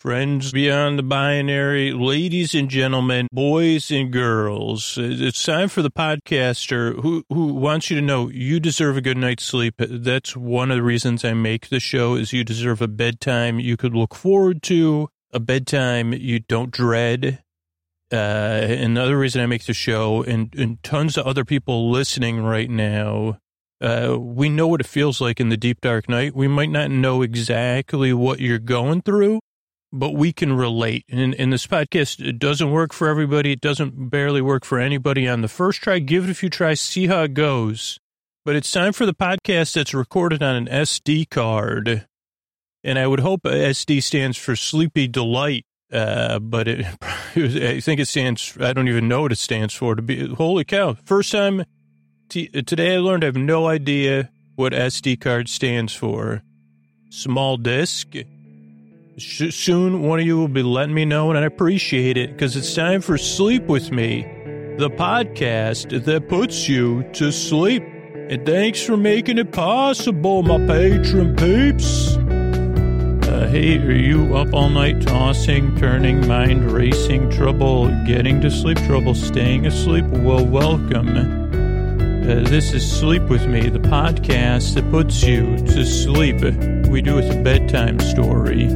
Friends beyond the binary, ladies and gentlemen, boys and girls, it's time for the podcaster who, who wants you to know you deserve a good night's sleep. That's one of the reasons I make the show is you deserve a bedtime you could look forward to, a bedtime you don't dread. Uh, another reason I make the show and, and tons of other people listening right now uh, we know what it feels like in the deep dark night. We might not know exactly what you're going through, but we can relate. And, and this podcast, it doesn't work for everybody. It doesn't barely work for anybody on the first try. Give it a few tries, see how it goes. But it's time for the podcast that's recorded on an SD card. And I would hope SD stands for Sleepy Delight. Uh, but it, I think it stands, I don't even know what it stands for to be, holy cow. First time t- today I learned I have no idea what SD card stands for. Small disk soon one of you will be letting me know, and I appreciate it because it's time for Sleep With Me, the podcast that puts you to sleep. And thanks for making it possible, my patron peeps. Uh, hey, are you up all night tossing, turning, mind racing, trouble getting to sleep, trouble staying asleep? Well, welcome. Uh, this is Sleep With Me, the podcast that puts you to sleep. We do it with a bedtime story.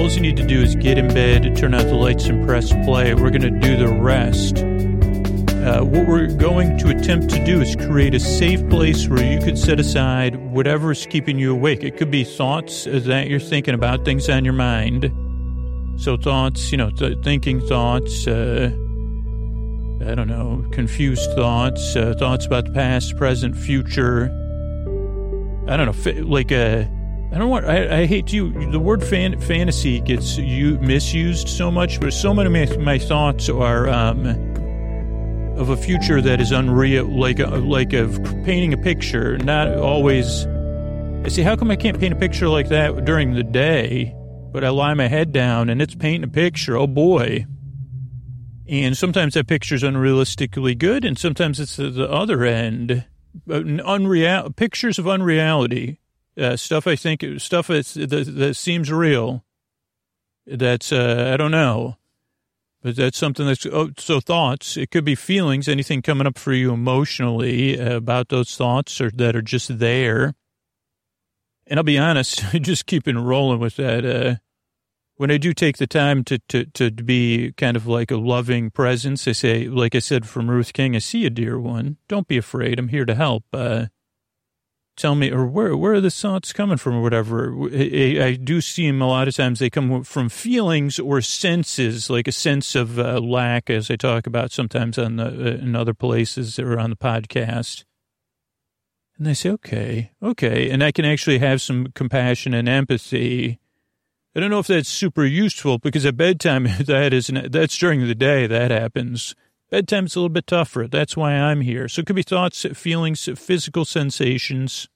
All you need to do is get in bed, turn out the lights, and press play. We're going to do the rest. Uh, what we're going to attempt to do is create a safe place where you could set aside whatever is keeping you awake. It could be thoughts that you're thinking about, things on your mind. So thoughts, you know, th- thinking thoughts, uh, I don't know, confused thoughts, uh, thoughts about the past, present, future. I don't know, like a uh, I don't want. I, I hate you. The word fan, fantasy gets you misused so much, but so many of my, my thoughts are um, of a future that is unreal, like a, like of painting a picture. Not always. I see. How come I can't paint a picture like that during the day? But I lie my head down and it's painting a picture. Oh boy. And sometimes that picture's unrealistically good, and sometimes it's the other end. Unreal pictures of unreality uh, stuff I think stuff that's, that, that seems real. That's uh, I don't know, but that's something that's oh, so thoughts. It could be feelings, anything coming up for you emotionally about those thoughts or that are just there. And I'll be honest, just keeping rolling with that. Uh, when I do take the time to, to, to be kind of like a loving presence, I say, like I said from Ruth King, I see you, dear one. Don't be afraid. I'm here to help. Uh, tell me, or where where are the thoughts coming from, or whatever. I, I do see them a lot of times. They come from feelings or senses, like a sense of uh, lack, as I talk about sometimes on the uh, in other places or on the podcast. And they say, okay, okay, and I can actually have some compassion and empathy. I don't know if that's super useful because at bedtime that isn't. That's during the day that happens. Bedtime's a little bit tougher. That's why I'm here. So it could be thoughts, feelings, physical sensations,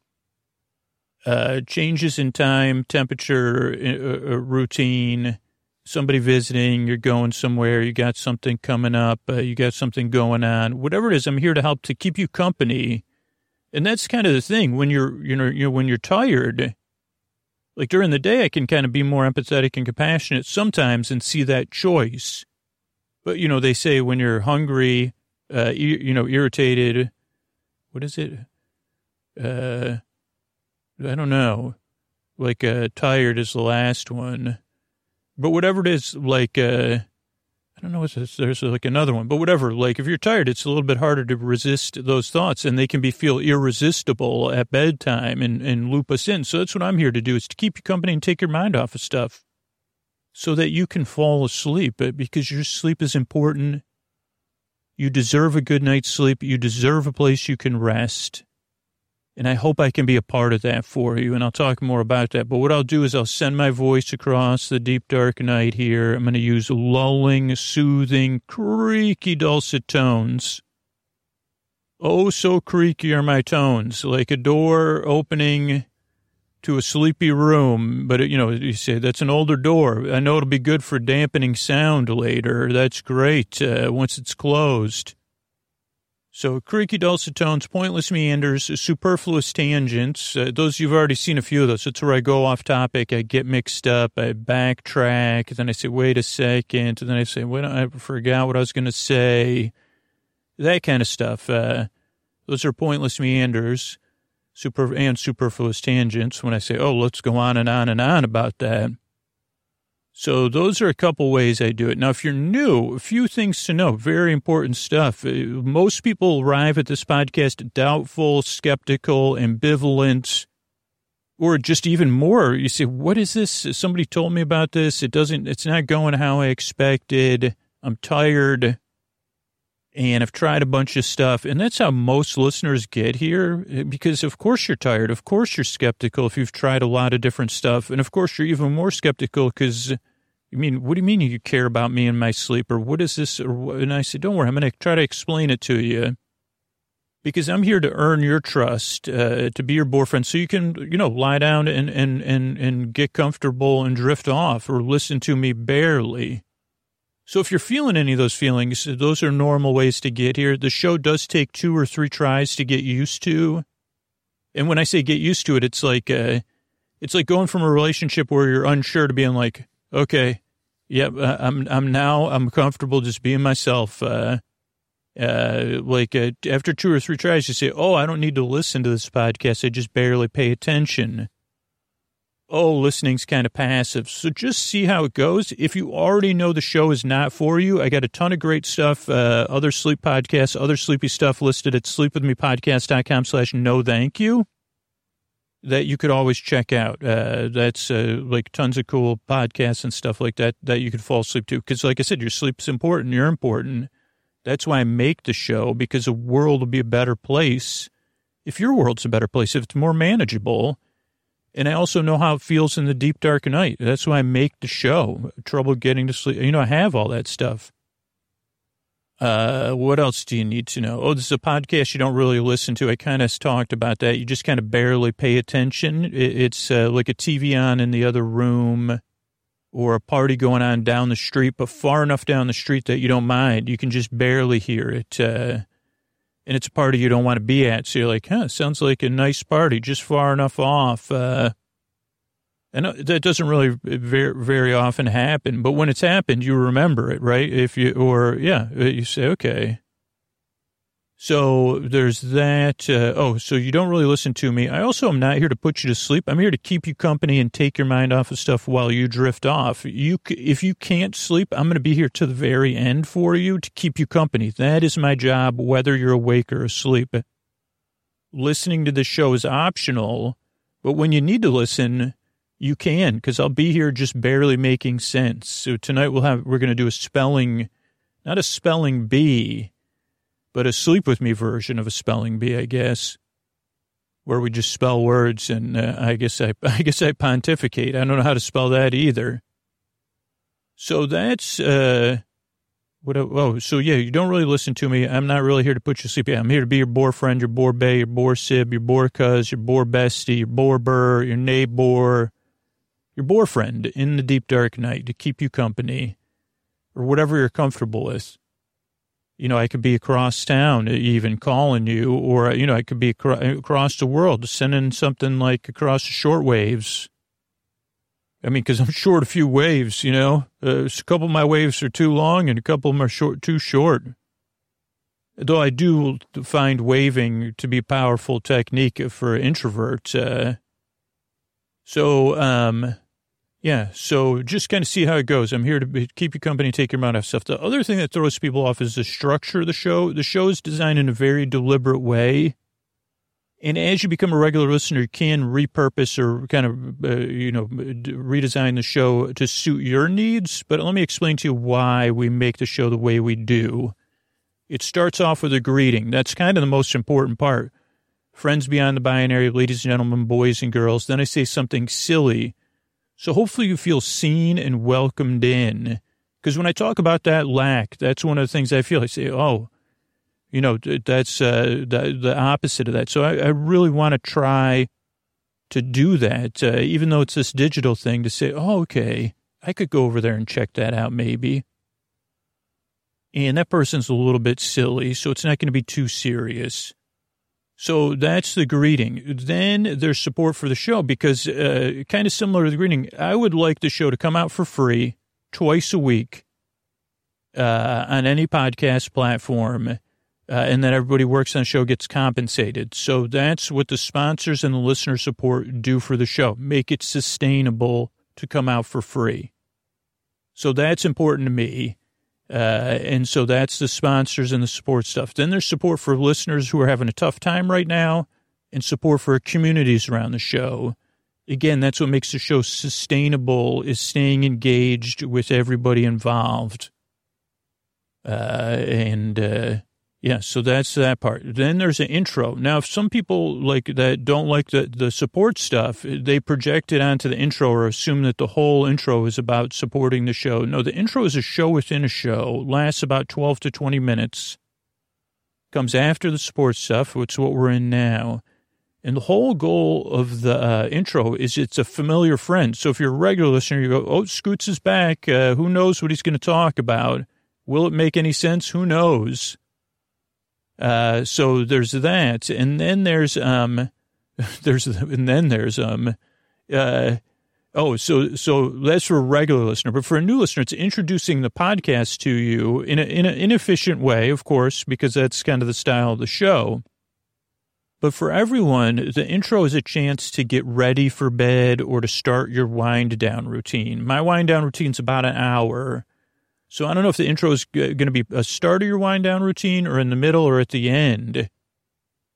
uh, changes in time, temperature, uh, uh, routine, somebody visiting, you're going somewhere, you got something coming up, uh, you got something going on, whatever it is, I'm here to help to keep you company. And that's kind of the thing when you're, you know, you know, when you're tired, like during the day, I can kind of be more empathetic and compassionate sometimes and see that choice but you know, they say when you're hungry, uh, you, you know, irritated, what is it? Uh, I don't know. Like uh, tired is the last one, but whatever it is, like uh, I don't know what this, there's like another one, but whatever. Like if you're tired, it's a little bit harder to resist those thoughts, and they can be feel irresistible at bedtime and and loop us in. So that's what I'm here to do is to keep you company and take your mind off of stuff so that you can fall asleep because your sleep is important. You deserve a good night's sleep. You deserve a place you can rest. And I hope I can be a part of that for you. And I'll talk more about that. But what I'll do is I'll send my voice across the deep, dark night here. I'm going to use lulling, soothing, creaky, dulcet tones. Oh, so creaky are my tones, like a door opening to a sleepy room, but you know, you say that's an older door. I know it'll be good for dampening sound later. That's great uh, once it's closed. So creaky dulcet tones, pointless meanders, superfluous tangents. Uh, those you've already seen a few of those. It's where I go off topic, I get mixed up, I backtrack, then I say, "Wait a second. and then I say, "Wait, I forgot what I was going to say." That kind of stuff. Uh, those are pointless meanders, super and superfluous tangents. When I say, "Oh, let's go on and on and on about that." So those are a couple ways I do it. Now, if you're new, a few things to know, very important stuff. Uh, most people arrive at this podcast doubtful, skeptical, ambivalent, or just even more. You say, what is this? Somebody told me about this. It doesn't, it's not going how I expected. I'm tired and I've tried a bunch of stuff. And that's how most listeners get here because, of course, you're tired. Of course, you're skeptical if you've tried a lot of different stuff. And of course, you're even more skeptical because, I mean, what do you mean you care about me and my sleep? Or what is this? And I said, don't worry, I'm going to try to explain it to you because I'm here to earn your trust, uh, to be your boyfriend so you can, you know, lie down and, and, and, and get comfortable and drift off or listen to me barely. So if you're feeling any of those feelings, those are normal ways to get here. The show does take two or three tries to get used to. And when I say get used to it, it's like, uh, it's like going from a relationship where you're unsure to being like, okay, yeah, I'm, I'm now, I'm comfortable just being myself. Uh, uh, like uh, after two or three tries, you say, oh, I don't need to listen to this podcast. I just barely pay attention oh, listening's kind of passive. So just see how it goes. If you already know the show is not for you, I got a ton of great stuff, uh, other sleep podcasts, other sleepy stuff listed at sleepwithmepodcast.com slash no thank you that you could always check out. Uh, that's uh, like tons of cool podcasts and stuff like that that you could fall asleep to. Because like I said, your sleep's important. You're important. That's why I make the show because the world will be a better place if your world's a better place, if it's more manageable and I also know how it feels in the deep dark night. That's why I make the show. Trouble getting to sleep. You know, I have all that stuff. Uh, what else do you need to know? Oh, this is a podcast you don't really listen to. I kind of talked about that. You just kind of barely pay attention. It's uh, like a TV on in the other room or a party going on down the street, but far enough down the street that you don't mind. You can just barely hear it. Uh, and it's a party you don't want to be at. So you're like, huh, sounds like a nice party, just far enough off. Uh, and uh, that doesn't really very, very often happen, but when it's happened, you remember it, right? If you, or yeah, you say, okay, so there's that. Uh, oh, so you don't really listen to me. I also am not here to put you to sleep. I'm here to keep you company and take your mind off of stuff while you drift off. You, if you can't sleep, I'm going to be here to the very end for you to keep you company. That is my job, whether you're awake or asleep. Listening to the show is optional, but when you need to listen, you can because I'll be here just barely making sense. So tonight we'll have we're going to do a spelling, not a spelling bee but a sleep with me version of a spelling bee, I guess, where we just spell words. And uh, I guess I, I guess I pontificate. I don't know how to spell that either. So that's, uh, what, oh, so yeah, you don't really listen to me. I'm not really here to put you to sleep. Yeah, I'm here to be your boyfriend, your boy bay, your boy sib, your boy cuz, your boy bestie, your boy burr, your neighbor, your boyfriend in the deep dark night to keep you company or whatever you're comfortable with you know, I could be across town even calling you, or, you know, I could be across the world sending something like across the short waves. I mean, because I'm short a few waves, you know. Uh, a couple of my waves are too long and a couple of them are short, too short. Though I do find waving to be a powerful technique for introverts. Uh, so, um, yeah, so just kind of see how it goes. I'm here to be, keep you company, take your mind off stuff. The other thing that throws people off is the structure of the show. The show is designed in a very deliberate way. And as you become a regular listener, you can repurpose or kind of, uh, you know, redesign the show to suit your needs. But let me explain to you why we make the show the way we do. It starts off with a greeting. That's kind of the most important part. Friends beyond the binary, ladies and gentlemen, boys and girls. Then I say something silly so hopefully you feel seen and welcomed in. Because when I talk about that lack, that's one of the things I feel. I say, oh, you know, that's uh, the, the opposite of that. So I, I really want to try to do that, uh, even though it's this digital thing, to say, oh, okay, I could go over there and check that out maybe. and that person's a little bit silly, so it's not going to be too serious. So that's the greeting. Then there's support for the show because, uh, kind of similar to the greeting, I would like the show to come out for free twice a week uh, on any podcast platform, uh, and then everybody works on the show gets compensated. So that's what the sponsors and the listener support do for the show. Make it sustainable to come out for free. So that's important to me. Uh, and so that's the sponsors and the support stuff. Then there's support for listeners who are having a tough time right now and support for communities around the show. Again, that's what makes the show sustainable is staying engaged with everybody involved. Uh, and, uh, yeah, so that's that part. Then there's an intro. Now, if some people like that don't like the, the support stuff, they project it onto the intro or assume that the whole intro is about supporting the show. No, the intro is a show within a show, lasts about 12 to 20 minutes, comes after the support stuff, which is what we're in now. And the whole goal of the uh, intro is it's a familiar friend. So if you're a regular listener, you go, oh, Scoots is back. Uh, who knows what he's going to talk about? Will it make any sense? Who knows? Uh, so there's that, and then there's um, there's and then there's um, uh, oh, so so that's for a regular listener, but for a new listener, it's introducing the podcast to you in a, in an inefficient way, of course, because that's kind of the style of the show. But for everyone, the intro is a chance to get ready for bed or to start your wind down routine. My wind down routine is about an hour. So I don't know if the intro is going to be a start of your wind down routine or in the middle or at the end.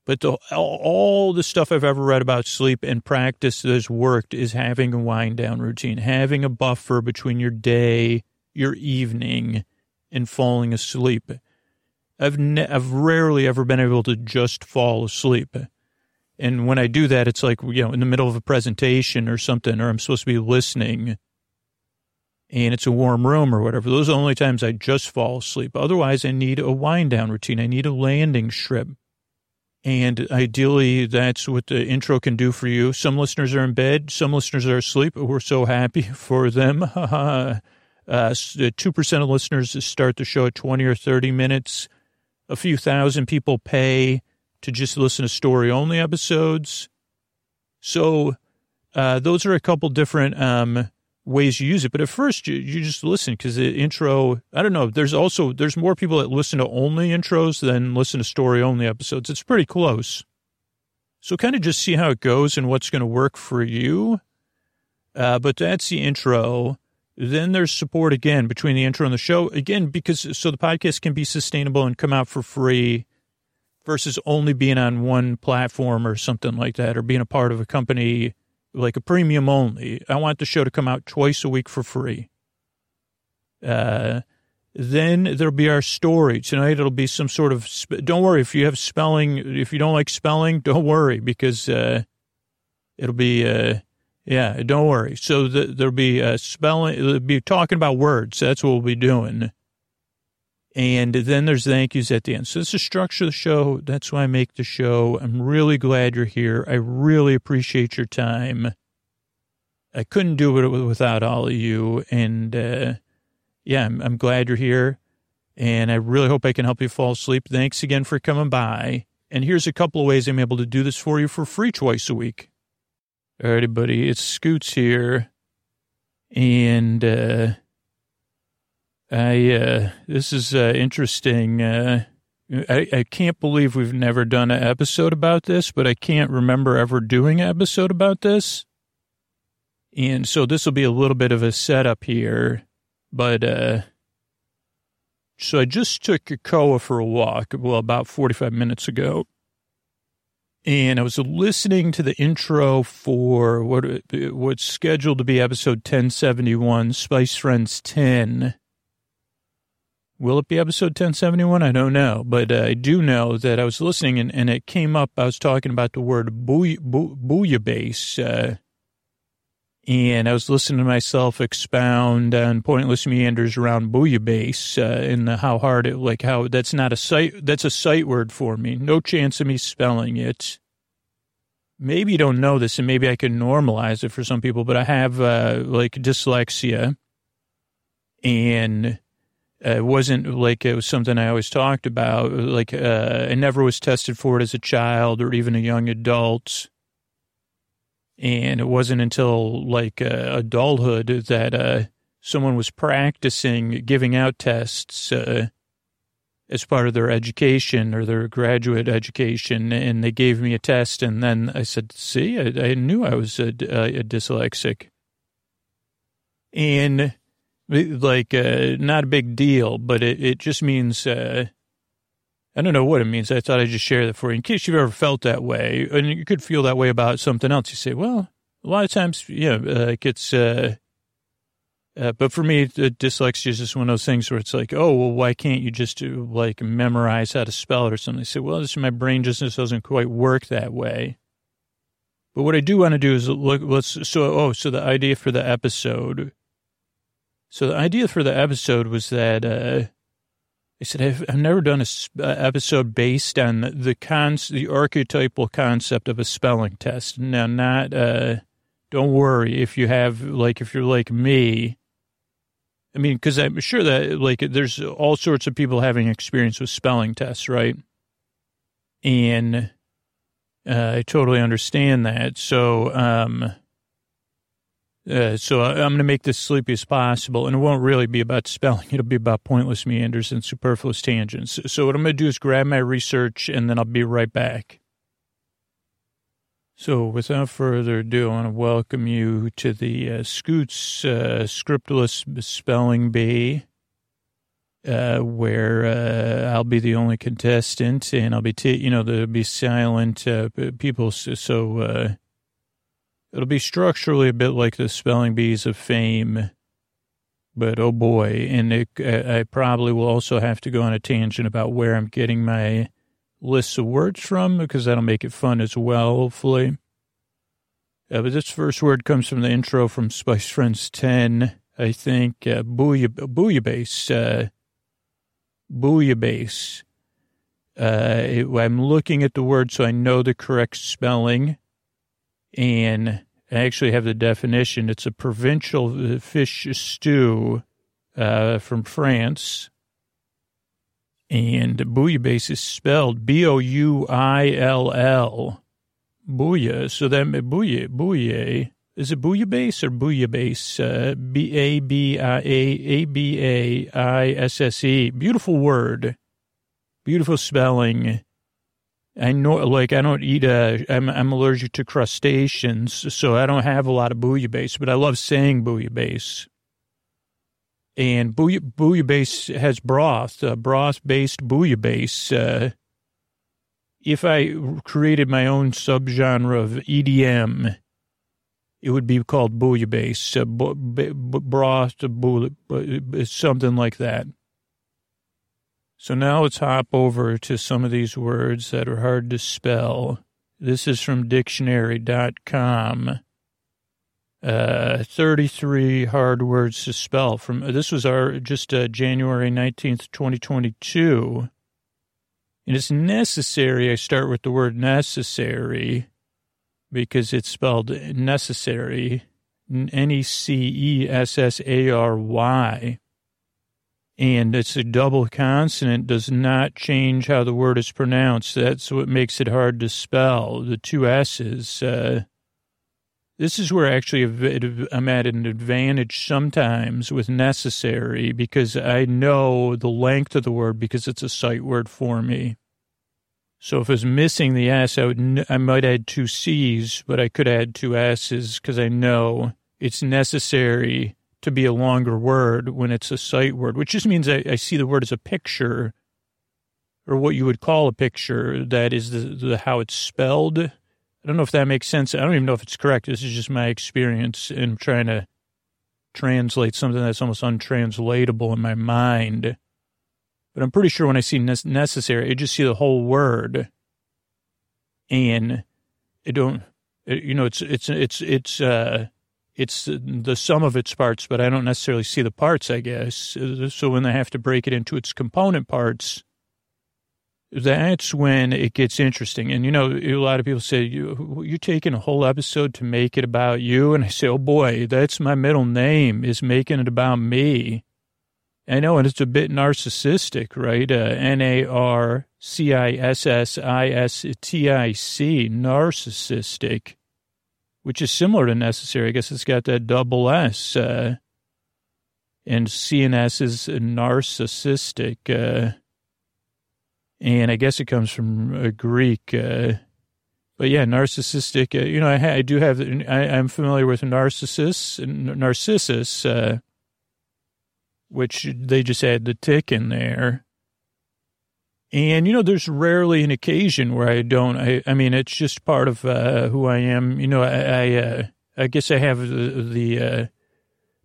But the, all the stuff I've ever read about sleep and practice that has worked is having a wind down routine, having a buffer between your day, your evening, and falling asleep. I've, ne- I've rarely ever been able to just fall asleep. And when I do that, it's like, you know, in the middle of a presentation or something, or I'm supposed to be listening and it's a warm room or whatever. Those are the only times I just fall asleep. Otherwise, I need a wind down routine. I need a landing strip. And ideally, that's what the intro can do for you. Some listeners are in bed, some listeners are asleep. We're so happy for them. uh, 2% of listeners start the show at 20 or 30 minutes. A few thousand people pay to just listen to story only episodes. So, uh, those are a couple different um, ways you use it. But at first, you, you just listen because the intro, I don't know, there's also, there's more people that listen to only intros than listen to story only episodes. It's pretty close. So kind of just see how it goes and what's going to work for you. Uh, but that's the intro. Then there's support again between the intro and the show. Again, because so the podcast can be sustainable and come out for free versus only being on one platform or something like that or being a part of a company like a premium only. I want the show to come out twice a week for free. Uh, then there'll be our story tonight. It'll be some sort of. Don't worry if you have spelling. If you don't like spelling, don't worry because uh, it'll be. Uh, yeah, don't worry. So the, there'll be uh, spelling. It'll be talking about words. That's what we'll be doing. And then there's thank yous at the end. So this is the structure of the show. That's why I make the show. I'm really glad you're here. I really appreciate your time. I couldn't do it without all of you. And uh, yeah, I'm, I'm glad you're here. And I really hope I can help you fall asleep. Thanks again for coming by. And here's a couple of ways I'm able to do this for you for free twice a week. All right, buddy. It's Scoots here. And uh, I uh, this is uh, interesting. Uh, I, I can't believe we've never done an episode about this, but I can't remember ever doing an episode about this. And so this will be a little bit of a setup here, but uh, so I just took Koa for a walk, well, about 45 minutes ago. And I was listening to the intro for what what's scheduled to be episode 1071, Spice Friends 10 Will it be episode 1071? I don't know. But uh, I do know that I was listening and, and, it came up. I was talking about the word booy, boo. Uh, and I was listening to myself expound on pointless meanders around bouillabaisse uh, and how hard it, like how that's not a sight, that's a sight word for me. No chance of me spelling it. Maybe you don't know this and maybe I can normalize it for some people, but I have uh, like dyslexia and it wasn't like it was something I always talked about. Like uh, I never was tested for it as a child or even a young adult. And it wasn't until like uh, adulthood that uh, someone was practicing giving out tests uh, as part of their education or their graduate education. And they gave me a test. And then I said, see, I, I knew I was a, a, a dyslexic. And like, uh, not a big deal, but it, it just means, uh, I don't know what it means. I thought I'd just share that for you in case you've ever felt that way. And you could feel that way about something else. You say, well, a lot of times, yeah, like it's, uh, uh, but for me, dyslexia is just one of those things where it's like, oh, well, why can't you just do, like memorize how to spell it or something? I say, well, this my brain just doesn't quite work that way. But what I do want to do is look. Let's so oh, so the idea for the episode. So the idea for the episode was that uh, I said I've, I've never done a sp- episode based on the cons the archetypal concept of a spelling test. Now, not uh, don't worry if you have like if you're like me I mean, because I'm sure that like there's all sorts of people having experience with spelling tests, right? And uh, I totally understand that. So, um, uh, so I'm going to make this sleepy as possible, and it won't really be about spelling. It'll be about pointless meanders and superfluous tangents. So what I'm going to do is grab my research, and then I'll be right back. So, without further ado, I want to welcome you to the uh, Scoots uh, Scriptless Spelling Bee, uh, where uh, I'll be the only contestant, and I'll be, t- you know, there'll be silent uh, people. So, it'll be structurally a bit like the Spelling Bees of Fame, but oh boy, and it, I probably will also have to go on a tangent about where I'm getting my lists of words from because that'll make it fun as well, hopefully. Uh, but this first word comes from the intro from Spice Friends 10, I think. Uh, bouillabaisse. Uh, bouillabaisse. Uh, I'm looking at the word so I know the correct spelling. And I actually have the definition. It's a provincial fish stew uh, from France. And bouillabaisse is spelled B O U I L L. Booyah. So that booyah, booyah. Is it bouillabaisse or bouillabaisse? Uh, B A B I A A B A I S S E. Beautiful word. Beautiful spelling. I know, like, I don't eat, uh, I'm, I'm allergic to crustaceans, so I don't have a lot of bouillabaisse, but I love saying bouillabaisse and bouillabaisse has broth, uh, broth-based bouillabaisse. Uh, if I created my own subgenre of EDM, it would be called bouillabaisse, uh, b- b- broth, something like that. So now let's hop over to some of these words that are hard to spell. This is from dictionary.com uh, 33 hard words to spell from this was our just uh, January 19th 2022 and it's necessary I start with the word necessary because it's spelled necessary N E C E S S A R Y and it's a double consonant does not change how the word is pronounced that's what makes it hard to spell the two s's uh, this is where actually I'm at an advantage sometimes with necessary because I know the length of the word because it's a sight word for me. So if it was missing the S, I would, I might add two C's, but I could add two S's because I know it's necessary to be a longer word when it's a sight word, which just means I, I see the word as a picture or what you would call a picture. That is the, the how it's spelled I don't know if that makes sense. I don't even know if it's correct. This is just my experience in trying to translate something that's almost untranslatable in my mind. But I'm pretty sure when I see necessary, I just see the whole word, and it don't. It, you know, it's it's it's it's uh, it's the sum of its parts, but I don't necessarily see the parts. I guess so. When they have to break it into its component parts, that's when it gets interesting. And, you know, a lot of people say, you, you're taking a whole episode to make it about you. And I say, oh boy, that's my middle name is making it about me. I know, and it's a bit narcissistic, right? Uh, N A R C I S S I S T I C, narcissistic, which is similar to necessary. I guess it's got that double S. Uh, and CNS is narcissistic. Uh, and I guess it comes from uh, Greek. Uh, but yeah, narcissistic. Uh, you know, I, I, do have. I, am familiar with Narcissus, Narcissus, uh, which they just add the tick in there. And you know, there's rarely an occasion where I don't. I, I mean, it's just part of uh, who I am. You know, I, I, uh, I guess I have the, the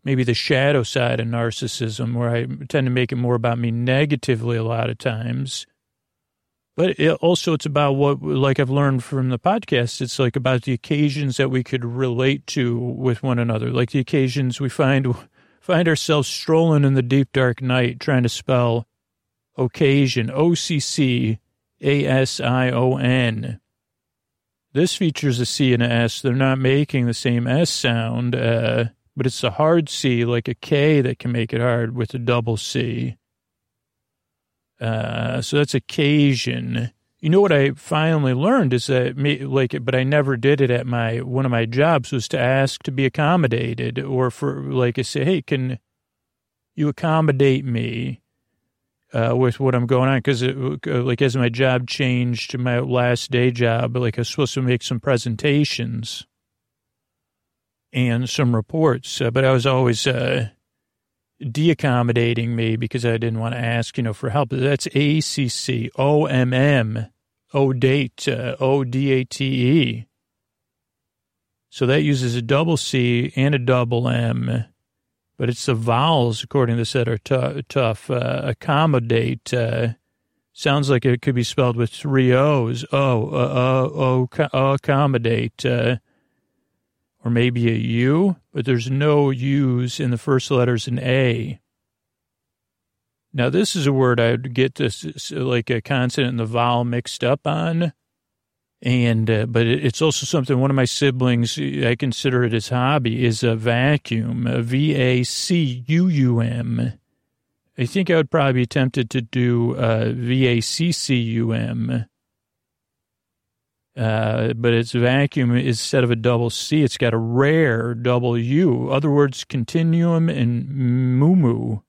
maybe the shadow side of narcissism, where I tend to make it more about me negatively a lot of times but it also, it's about what, like I've learned from the podcast, it's like about the occasions that we could relate to with one another, like the occasions we find find ourselves strolling in the deep dark night trying to spell occasion, O C C A S I O N. This features a C and a S. They're not making the same S sound, uh, but it's a hard C, like a K that can make it hard with a double C. Uh, so that's occasion. You know what I finally learned is that, like, but I never did it at my one of my jobs was to ask to be accommodated, or for like I say, hey, can you accommodate me uh, with what I'm going on? Because uh, like as my job changed my last day job, like I was supposed to make some presentations and some reports, uh, but I was always uh, deaccommodating me because I didn't want to ask, you know, for help. That's A C C O M M O date uh, O D A T E. So that uses a double C and a double M, but it's the vowels, according to this, that are t- tough. Uh, accommodate uh, sounds like it could be spelled with three O's. Oh, uh, uh, oh, accommodate. Uh, or maybe a U, but there's no U's in the first letters an A. Now, this is a word I would get this like a consonant and the vowel mixed up on. And, uh, but it's also something one of my siblings, I consider it his hobby, is a vacuum, V A C U U M. I think I would probably be tempted to do uh, V A C C U M uh, but its vacuum instead of a double C, it's got a rare double U. Other words, continuum and mumu.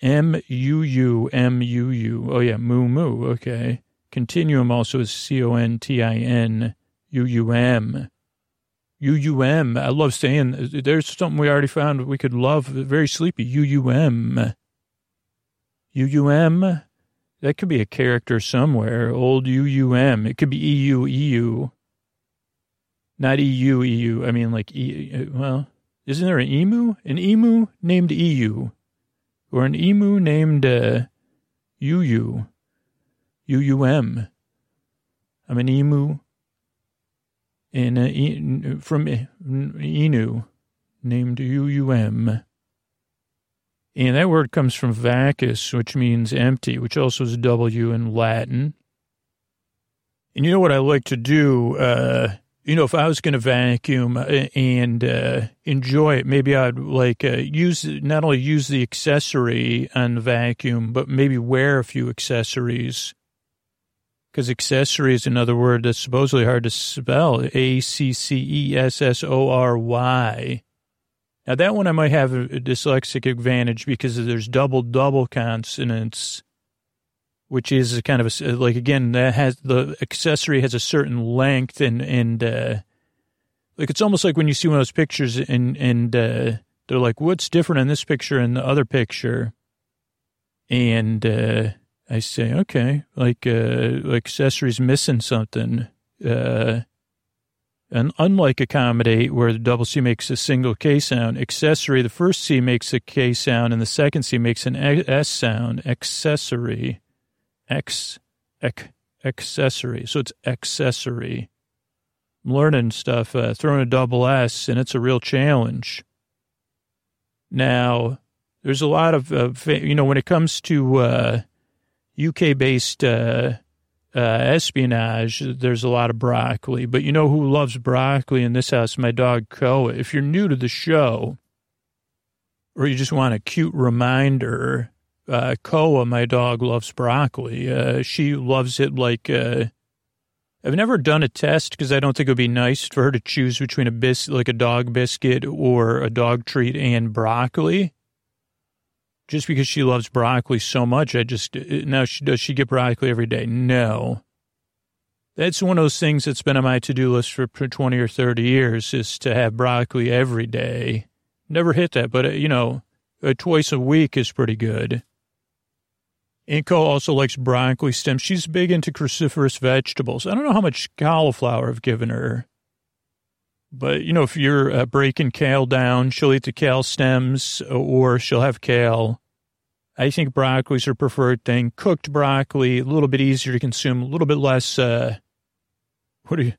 M U U M U U. Oh yeah, mumu. Okay. Continuum also is C O N T I N U U M. U U M. I love saying there's something we already found we could love. Very sleepy. U U M. U U M. That could be a character somewhere. Old UUM. It could be EU, EU. Not EU, EU. I mean, like, e, well, isn't there an emu? An emu named EU. Or an emu named uh, UU. UUM. I'm an emu. And uh, from Inu named UUM. And that word comes from vacus, which means empty, which also is W in Latin. And you know what I like to do? Uh, you know, if I was going to vacuum uh, and uh, enjoy it, maybe I'd like uh, use not only use the accessory on the vacuum, but maybe wear a few accessories. Because accessory is another word that's supposedly hard to spell. A C C E S S O R Y. Now that one I might have a, dyslexic advantage because there's double double consonants, which is kind of a, like again that has the accessory has a certain length and and uh, like it's almost like when you see one of those pictures and and uh, they're like what's different in this picture and the other picture, and uh, I say okay like uh, accessories missing something. Uh, and unlike accommodate, where the double C makes a single K sound, accessory, the first C makes a K sound and the second C makes an S sound. Accessory. X, ec, accessory. So it's accessory. I'm learning stuff, uh, throwing a double S, and it's a real challenge. Now, there's a lot of, uh, you know, when it comes to uh, UK based uh, uh, espionage, there's a lot of broccoli. But you know who loves broccoli in this house? My dog, Koa. If you're new to the show, or you just want a cute reminder, uh, Koa, my dog, loves broccoli. Uh, she loves it like, uh, I've never done a test because I don't think it would be nice for her to choose between a bis like a dog biscuit or a dog treat and broccoli. Just because she loves broccoli so much, I just now she does she get broccoli every day? No. That's one of those things that's been on my to-do list for 20 or 30 years is to have broccoli every day. Never hit that, but uh, you know, uh, twice a week is pretty good. Inko also likes broccoli stems. She's big into cruciferous vegetables. I don't know how much cauliflower I've given her. But, you know, if you're uh, breaking kale down, she'll eat the kale stems or she'll have kale. I think broccoli's her preferred thing. Cooked broccoli, a little bit easier to consume, a little bit less, uh, what are you,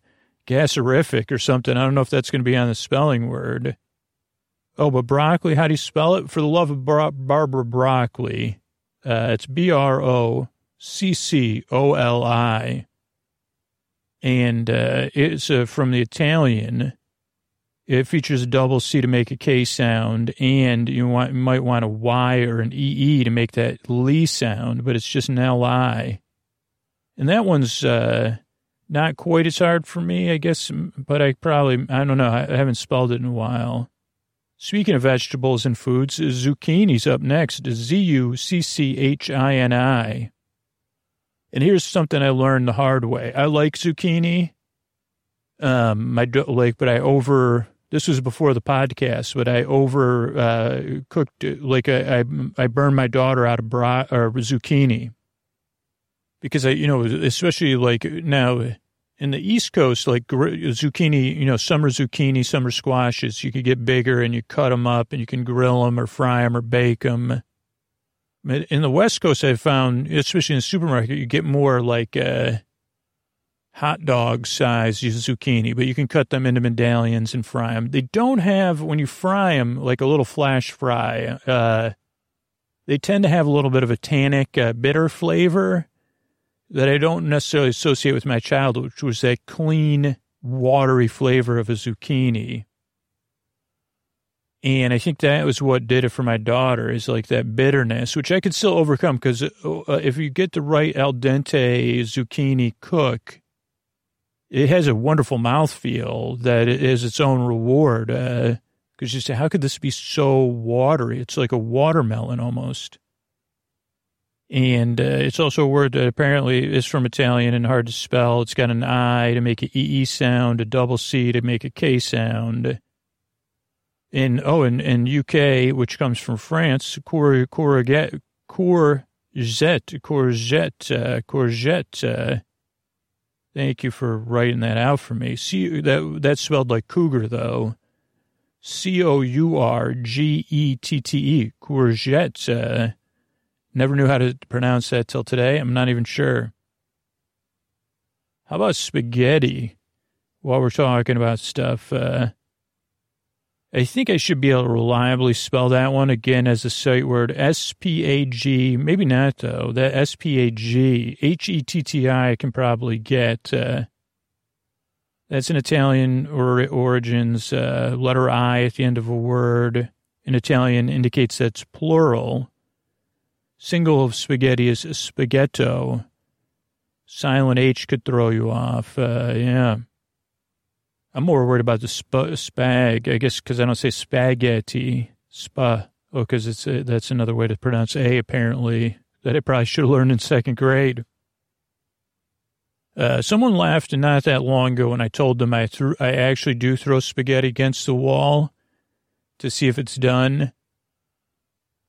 gaserific or something. I don't know if that's going to be on the spelling word. Oh, but broccoli, how do you spell it? For the love of Bar- Barbara Broccoli. Uh, it's B R O C C O L I. And uh, it's uh, from the Italian. It features a double C to make a K sound, and you, want, might want a Y or an EE to make that Lee sound, but it's just an LI. And that one's uh, not quite as hard for me, I guess, but I probably, I don't know, I haven't spelled it in a while. Speaking of vegetables and foods, zucchini's up next. Z U C C H I N I. And here's something I learned the hard way. I like zucchini. Um, I do, like, but I over. This was before the podcast, but I over uh, cooked like I, I burned my daughter out of bra or zucchini because I you know especially like now in the East Coast, like zucchini, you know, summer zucchini, summer squashes, you could get bigger and you cut them up and you can grill them or fry them or bake them. In the West Coast, I found, especially in the supermarket, you get more like uh, hot dog size zucchini, but you can cut them into medallions and fry them. They don't have, when you fry them, like a little flash fry, uh, they tend to have a little bit of a tannic, uh, bitter flavor that I don't necessarily associate with my childhood, which was that clean, watery flavor of a zucchini. And I think that was what did it for my daughter is like that bitterness, which I could still overcome because uh, if you get the right al dente zucchini cook, it has a wonderful mouthfeel that is its own reward. Because uh, you say, how could this be so watery? It's like a watermelon almost. And uh, it's also a word that apparently is from Italian and hard to spell. It's got an I to make an EE sound, a double C to make a K sound. In, oh, in, in UK, which comes from France, cour, courgette, courgette, courgette, uh, courgette. Thank you for writing that out for me. See, that, that's spelled like cougar, though. C O U R G E T T E, courgette. Uh, Never knew how to pronounce that till today. I'm not even sure. How about spaghetti? While we're talking about stuff, uh, I think I should be able to reliably spell that one again as a sight word. S P A G. Maybe not though. That S P A G H E T T I can probably get. Uh, that's an Italian or origins. Uh, letter I at the end of a word in Italian indicates that's plural. Single of spaghetti is spaghetto. Silent H could throw you off. Uh, yeah. I'm more worried about the sp- spag, I guess, because I don't say spaghetti, spa. Oh, because it's a, that's another way to pronounce A, apparently, that I probably should have learned in second grade. Uh, someone laughed not that long ago when I told them I threw, I actually do throw spaghetti against the wall to see if it's done.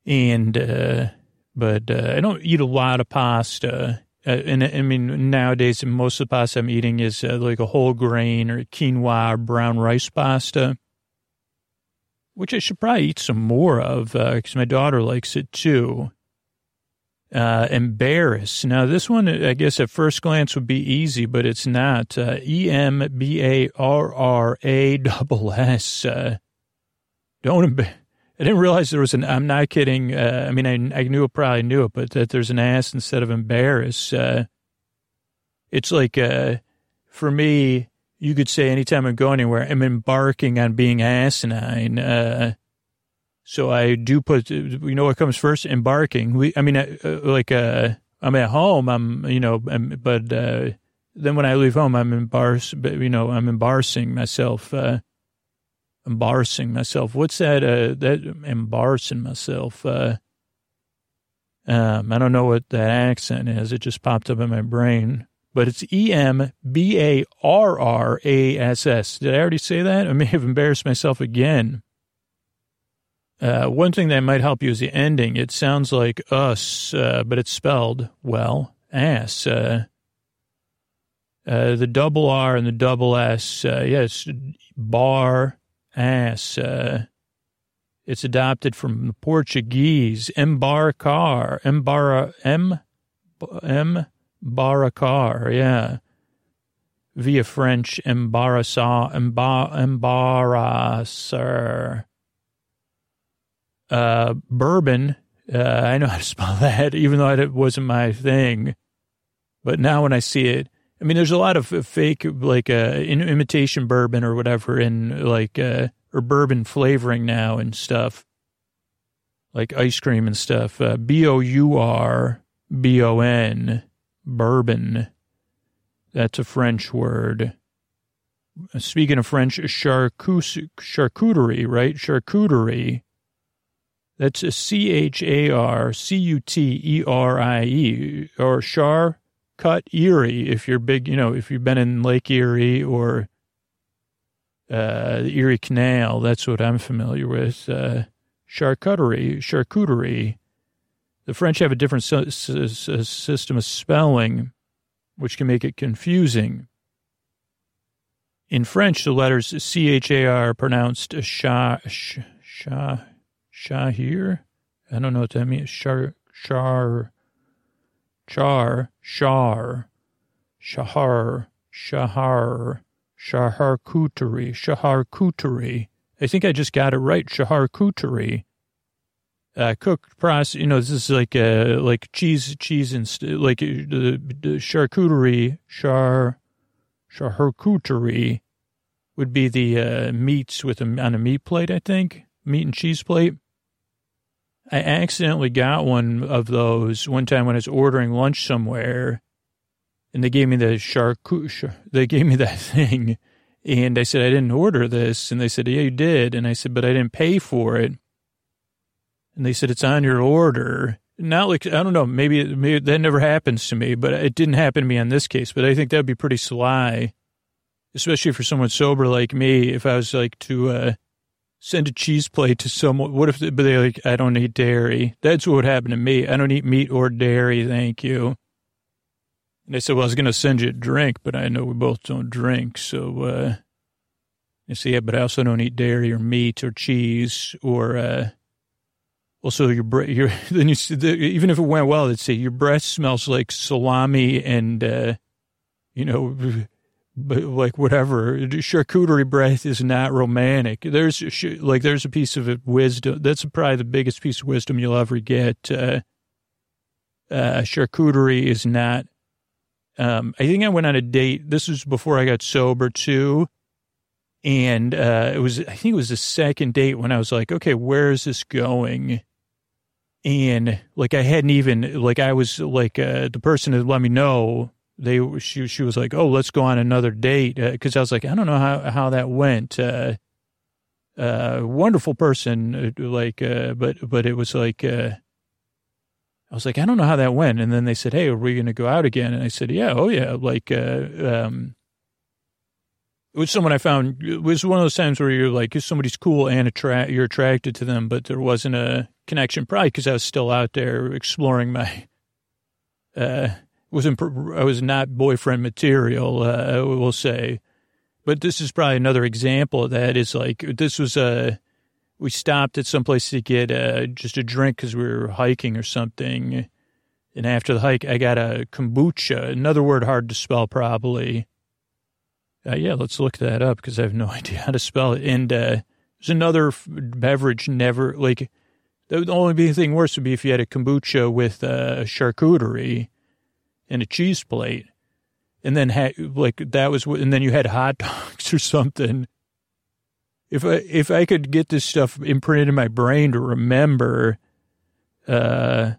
And uh, but uh, I don't eat a lot of pasta. Uh, and I mean, nowadays, most of the pasta I'm eating is uh, like a whole grain or quinoa or brown rice pasta, which I should probably eat some more of because uh, my daughter likes it too. Uh, embarrass. Now, this one, I guess at first glance would be easy, but it's not. Uh, E M B A R R A double S. Don't embarrass I didn't realize there was an. I'm not kidding. Uh, I mean, I, I knew it, probably knew it, but that there's an ass instead of embarrass. Uh, it's like uh, for me, you could say anytime I go anywhere, I'm embarking on being asinine. Uh, So I do put, you know what comes first? Embarking. We, I mean, uh, like, uh, I'm at home, I'm, you know, I'm, but, uh, then when I leave home, I'm embarrassed, you know, I'm embarrassing myself, uh, embarrassing myself. What's that, uh, that embarrassing myself, uh, um, I don't know what that accent is. It just popped up in my brain, but it's E M B A R R A S S. Did I already say that? I may have embarrassed myself again. Uh, one thing that might help you is the ending. It sounds like us, uh, but it's spelled, well, ass. Uh, uh the double R and the double S, uh, yeah, bar, ass. Uh, it's adopted from the Portuguese, embarcar, embara, em, embaracar, yeah. Via French, embarrassar, embar, embarrasser. Uh, bourbon, uh, I know how to spell that, even though it wasn't my thing. But now when I see it, I mean, there's a lot of fake, like, uh, imitation bourbon or whatever in, like, uh, or bourbon flavoring now and stuff, like ice cream and stuff. Uh, B O U R B O N, bourbon. That's a French word. Speaking of French, charcuterie, right? Charcuterie. That's a C H A R C U T E R I E, or char cut Erie, if you're big, you know, if you've been in Lake Erie or uh, the Erie Canal. That's what I'm familiar with. Uh, charcuterie, charcuterie. The French have a different system of spelling, which can make it confusing. In French, the letters C H A R pronounced sha, sha, shahir. I don't know what that means. Char, char, char, char, shahar, shahar. Shaharkuteri, Shaharkuteri. I think I just got it right. Shaharkuteri. Uh, cooked process, you know, this is like, uh, like cheese, cheese and, st- like uh, the, the charcuterie, char, charcuterie would be the, uh, meats with a, on a meat plate, I think. Meat and cheese plate. I accidentally got one of those one time when I was ordering lunch somewhere and they gave me the charcuterie. They gave me that thing, and I said I didn't order this, and they said yeah you did, and I said but I didn't pay for it, and they said it's on your order. Not like I don't know, maybe, maybe that never happens to me, but it didn't happen to me on this case. But I think that'd be pretty sly, especially for someone sober like me. If I was like to uh, send a cheese plate to someone, what if? But they like I don't eat dairy. That's what would happen to me. I don't eat meat or dairy. Thank you. And they said, well, I was going to send you a drink, but I know we both don't drink. So, uh, you see, yeah, but I also don't eat dairy or meat or cheese or, uh, also your breath, your, then you see, the, even if it went well, they'd say your breath smells like salami and, uh, you know, like whatever. Charcuterie breath is not romantic. There's like, there's a piece of wisdom. That's probably the biggest piece of wisdom you'll ever get. Uh, uh, charcuterie is not um, I think I went on a date. This was before I got sober too. And uh, it was, I think it was the second date when I was like, okay, where is this going? And like, I hadn't even, like, I was like, uh, the person had let me know. They, she, she was like, oh, let's go on another date. Uh, Cause I was like, I don't know how, how that went. Uh, uh, wonderful person, uh, like, uh, but, but it was like, uh, I was like, I don't know how that went. And then they said, Hey, are we going to go out again? And I said, Yeah, oh yeah. Like, uh, um, it was someone I found. It was one of those times where you're like, if somebody's cool and attract, you're attracted to them, but there wasn't a connection. Probably because I was still out there exploring my. Uh, wasn't I was not boyfriend material. Uh, we'll say, but this is probably another example of that. Is like this was a we stopped at some place to get uh, just a drink because we were hiking or something. And after the hike, I got a kombucha, another word hard to spell probably. Uh, yeah, let's look that up because I have no idea how to spell it. And uh, there's another f- beverage never, like, the only thing worse would be if you had a kombucha with uh, charcuterie and a cheese plate. And then, ha- like, that was, what, and then you had hot dogs or something if I if I could get this stuff imprinted in my brain to remember, uh,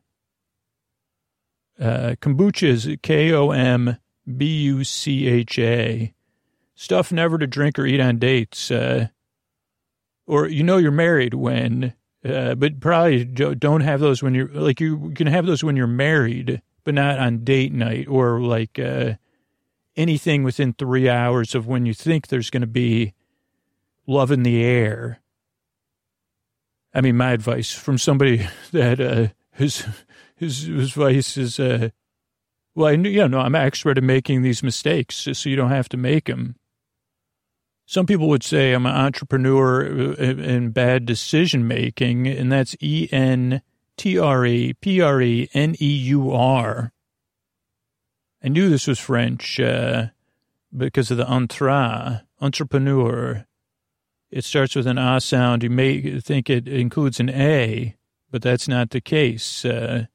uh, kombucha is K O M B U C H A, stuff never to drink or eat on dates. Uh, or you know you're married when, uh, but probably don't have those when you're like you can have those when you're married, but not on date night or like uh, anything within three hours of when you think there's going to be love in the air. I mean, my advice from somebody that uh, his his his advice is, uh, well, I, you know, I'm expert at making these mistakes, so you don't have to make them. Some people would say I'm an entrepreneur uh, in bad decision making, and that's E N T R E P R E N E U R. I knew this was French uh, because of the entra, entrepreneur. It starts with an A sound. You may think it includes an A, but that's not the case. Uh,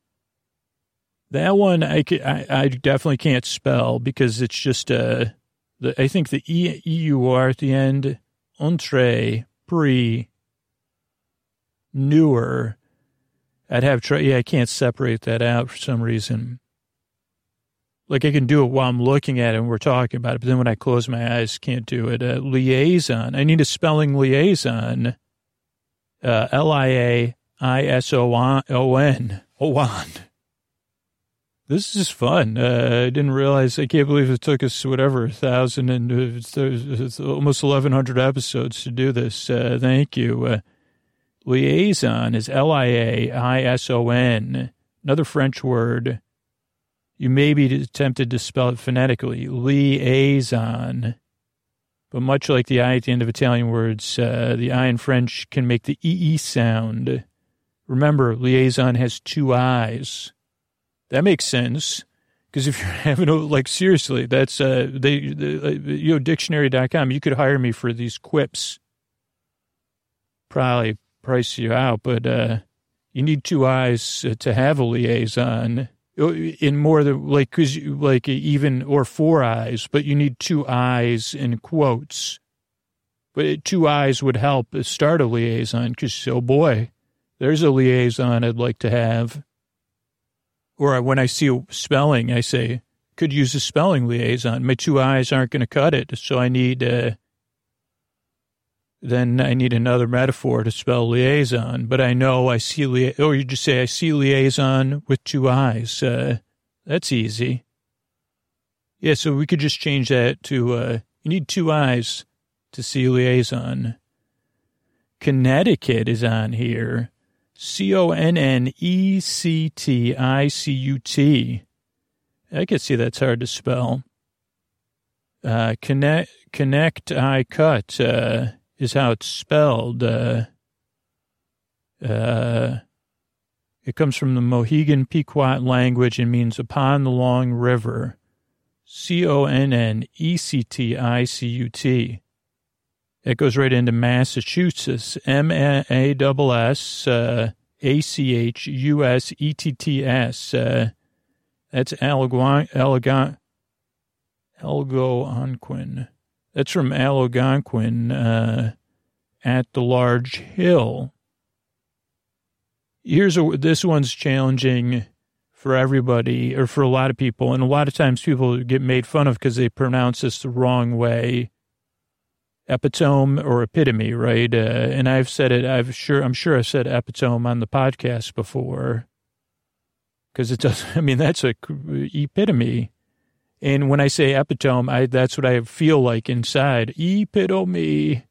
that one I, I, I, definitely can't spell because it's just uh, the I think the E U R at the end, entre, pre, newer. I'd have try. Yeah, I can't separate that out for some reason. Like I can do it while I'm looking at it and we're talking about it, but then when I close my eyes, can't do it. Uh, liaison. I need a spelling liaison. Uh, L I A I S O N. Owan. This is fun. Uh, I didn't realize. I can't believe it took us whatever a thousand and uh, almost eleven hundred episodes to do this. Uh, thank you. Liaison is L I A I S O N. Another French word. You may be tempted to spell it phonetically, liaison. But much like the I at the end of Italian words, uh, the I in French can make the EE sound. Remember, liaison has two I's. That makes sense. Because if you're having a, like, seriously, that's, uh, they, the, uh, you know, dictionary.com, you could hire me for these quips. Probably price you out, but, uh, you need two eyes uh, to have a liaison uh, in more than like, cause like even, or four eyes, but you need two eyes in quotes. But two eyes would help start a liaison because, oh boy, there's a liaison I'd like to have. Or when I see a spelling, I say, could use a spelling liaison. My two eyes aren't going to cut it. So I need, uh, then I need another metaphor to spell liaison. But I know I see, lia- or you just say, I see liaison with two eyes. Uh, that's easy. Yeah, so we could just change that to, uh, you need two eyes to see liaison. Connecticut is on here. C O N N E C T I C U T. I can see that's hard to spell. Uh, connect, connect, I cut, uh, is how it's spelled. Uh, uh, it comes from the Mohegan Pequot language and means upon the long river. C O N N E C T I C U T. It goes right into Massachusetts. M A S S uh, A C H U S E T T S. Uh, that's Algonquin. Algonquin. That's from Algonquin uh, at the large hill. Here's a, this one's challenging for everybody or for a lot of people. And a lot of times people get made fun of because they pronounce this the wrong way epitome or epitome, right? Uh, and I've said it. I've sure I'm sure I've said epitome on the podcast before because it does. I mean, that's a epitome. And when I say epitome, I that's what I feel like inside. Epitome,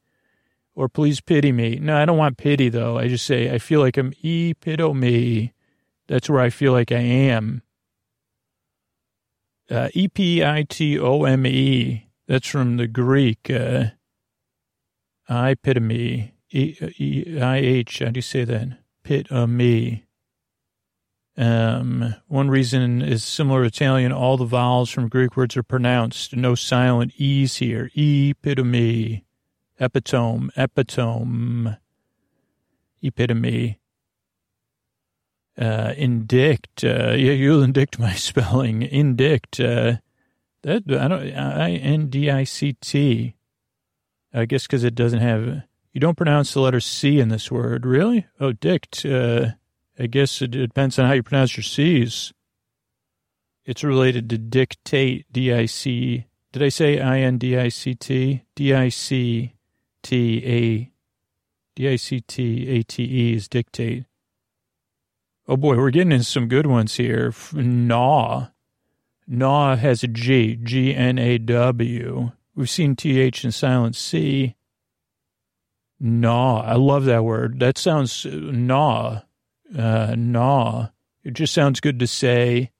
or please pity me. No, I don't want pity though. I just say I feel like I'm epitome. That's where I feel like I am. Uh, e P I T O M E. That's from the Greek. Uh, Epitome. E-I-H. How do you say that? Epitome. Um, one reason is similar to Italian. All the vowels from Greek words are pronounced. No silent E's here. Epitome. Epitome. Epitome. Epitome. Uh, indict. Uh, yeah, you'll indict my spelling. Indict. Uh, that, I don't, I-N-D-I-C-T. I guess because it doesn't have, You don't pronounce the letter C in this word, really? Oh, dict. Uh, I guess it depends on how you pronounce your C's. It's related to dictate, D-I-C. Did I say I-N-D-I-C-T? D-I-C-T-A, D-I-C-T-A-T-E is dictate. Oh boy, we're getting into some good ones here. Gnaw. Gnaw has a G, G-N-A-W. We've seen T-H and silent C. Gnaw. I love that word. That sounds, uh, gnaw. Uh, gnaw. It just sounds good to say.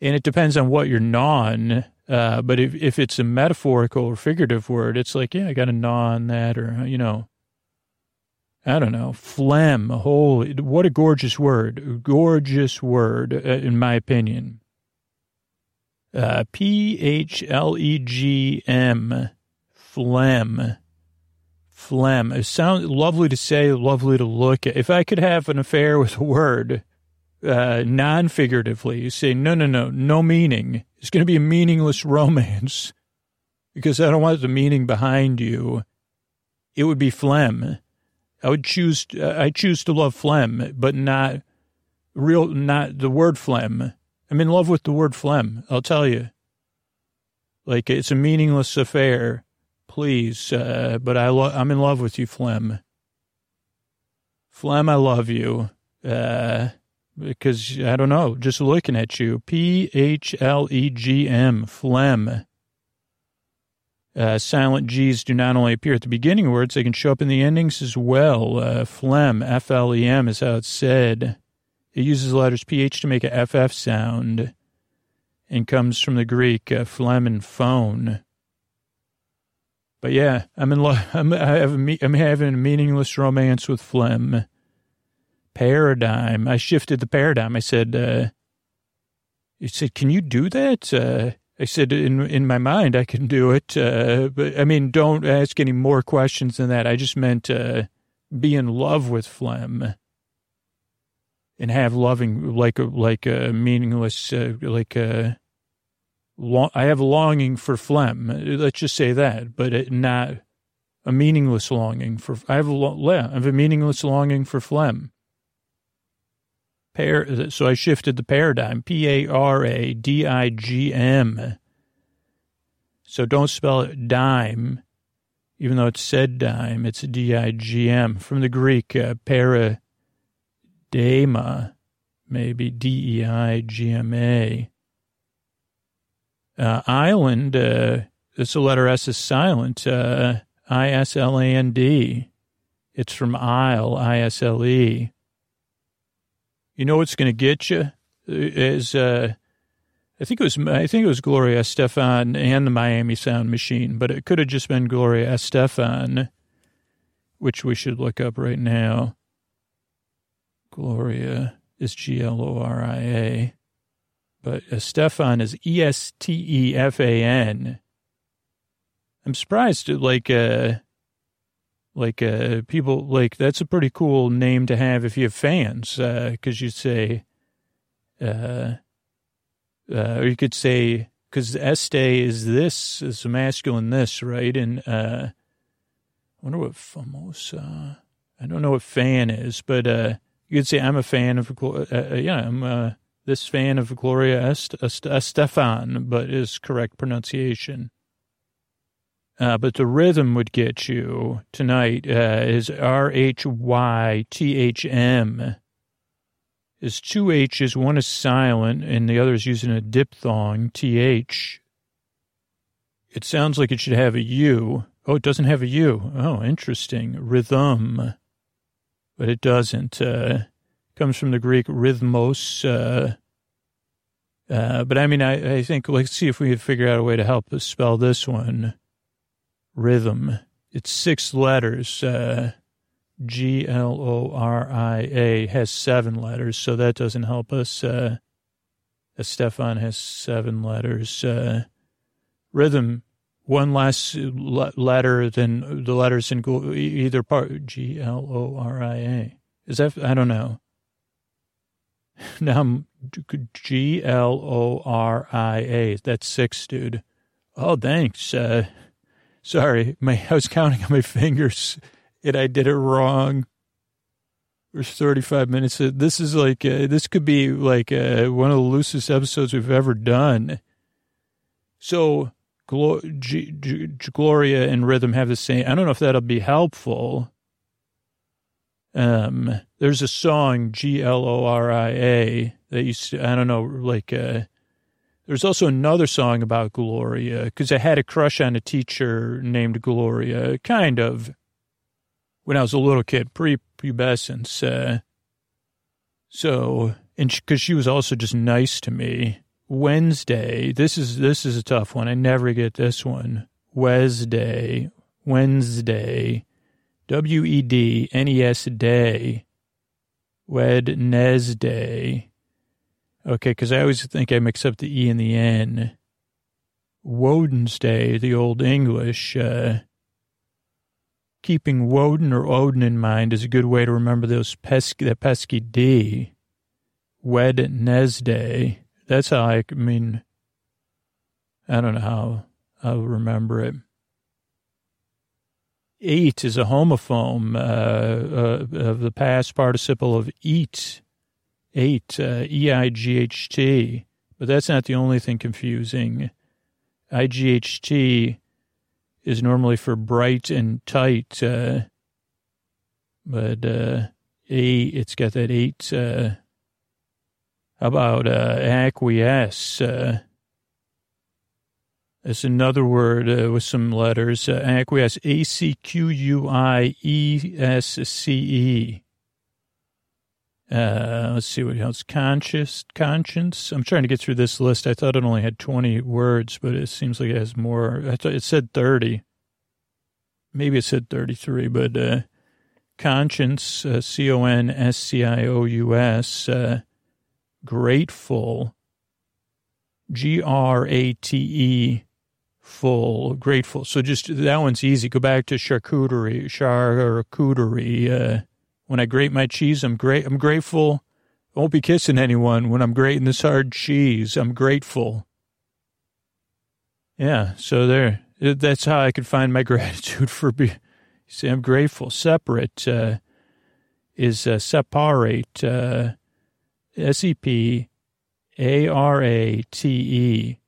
And it depends on what you're gnawing. Uh, but if, if it's a metaphorical or figurative word, it's like, yeah, I got a gnaw on that or, you know, I don't know, phlegm. Holy, what a gorgeous word. Gorgeous word, uh, in my opinion. Uh, P H L E G M, phlegm. Phlegm. It sounds lovely to say, lovely to look at. If I could have an affair with a word, uh, non figuratively, you say, no, no, no, no meaning. It's going to be a meaningless romance because I don't want the meaning behind you. It would be phlegm I would choose, uh, I choose to love phlegm, but not real, not the word phlegm. I'm in love with the word phlegm. I'll tell you. Like it's a meaningless affair, please. Uh, but I lo- I'm in love with you, phlegm. Phlegm, I love you. Uh, because I don't know, just looking at you. P H L E G M, phlegm. Uh, silent G's do not only appear at the beginning of words, they can show up in the endings as well. Uh, phlegm, F L E M, is how it's said. It uses the letters PH to make a FF sound and comes from the Greek uh, phlegm and phone. But yeah, I'm in love. I'm, a, I'm having a meaningless romance with phlegm. Paradigm. I shifted the paradigm. I said, uh, said, can you do that? Uh, I said, in in my mind, I can do it. Uh, but I mean, don't ask any more questions than that. I just meant uh, be in love with phlegm and have loving, like a like a meaningless, uh, like a. I have a longing for phlegm. Let's just say that, but it, not a meaningless longing for. I have a I have a meaningless longing for phlegm. Par- so I shifted the paradigm. P A R A D I G M. So don't spell it dime, even though it's said dime. It's D I G M from the Greek uh, paradema, maybe D E I G M A. Uh, island. Uh, this letter S is silent. Uh, I S L A N D. It's from Isle. I S L E. You know what's going to get you is uh, I think it was I think it was Gloria Estefan and the Miami Sound Machine, but it could have just been Gloria Estefan, which we should look up right now. Gloria is G L O R I A, but Estefan is E S T E F A N. I'm surprised, like, uh, like uh, people like that's a pretty cool name to have if you have fans because uh, you say uh, uh, or you could say because este is this is masculine this right and uh, I wonder what famosa I don't know what fan is but uh, you could say I'm a fan of uh, uh, yeah I'm this fan of Gloria Est- Est- Estefan but is correct pronunciation. Uh, but the rhythm would get you tonight uh, is R H Y T H M. Is two H's, one is silent, and the other is using a diphthong, TH. It sounds like it should have a U. Oh, it doesn't have a U. Oh, interesting. Rhythm. But it doesn't. Uh, comes from the Greek rhythmos. Uh, uh, but I mean, I, I think, let's see if we can figure out a way to help us spell this one rhythm. It's six letters. Uh, G L O R I A has seven letters, so that doesn't help us. Uh, Stefan has seven letters. Uh, rhythm, one less letter than the letters in either part. G L O R I A. Is that, I don't know. Now, G L O R I A. That's six, dude. Oh, thanks. Uh, Sorry, my I was counting on my fingers. and I did it wrong. There's 35 minutes. This is like, uh, this could be like uh, one of the loosest episodes we've ever done. So, G- G- Gloria and Rhythm have the same. I don't know if that'll be helpful. Um, there's a song G L O R I A that used to, I don't know, like, uh, there's also another song about Gloria because I had a crush on a teacher named Gloria, kind of, when I was a little kid, pre-pubescence. Uh, so, and because she, she was also just nice to me. Wednesday, this is this is a tough one. I never get this one. Wednesday, Wednesday, W E D N E S day, Wednesday. Okay, because I always think I mix up the E and the N. Woden's Day, the Old English. Uh, keeping Woden or Odin in mind is a good way to remember those pesky, that pesky D. Wednesday. That's how I, I mean, I don't know how I'll remember it. Eight is a homophone uh, uh, of the past participle of eat eight, uh, E-I-G-H-T, but that's not the only thing confusing. I-G-H-T is normally for bright and tight, uh, but uh, A, it's got that eight. How about uh, acquiesce? It's another word uh, with some letters. Uh, acquiesce, A-C-Q-U-I-E-S-C-E. Uh, let's see what else. Conscious, conscience. I'm trying to get through this list. I thought it only had 20 words, but it seems like it has more. I thought it said 30. Maybe it said 33, but uh, conscience, uh, C O N S C I O U S, uh, grateful, G R A T E, full, grateful. So just that one's easy. Go back to charcuterie, charcuterie. Uh, when I grate my cheese, I'm great. I'm grateful. I won't be kissing anyone when I'm grating this hard cheese. I'm grateful. Yeah, so there. That's how I could find my gratitude for being. Say I'm grateful. Separate uh, is uh, separate. Uh, S E P A R A T E.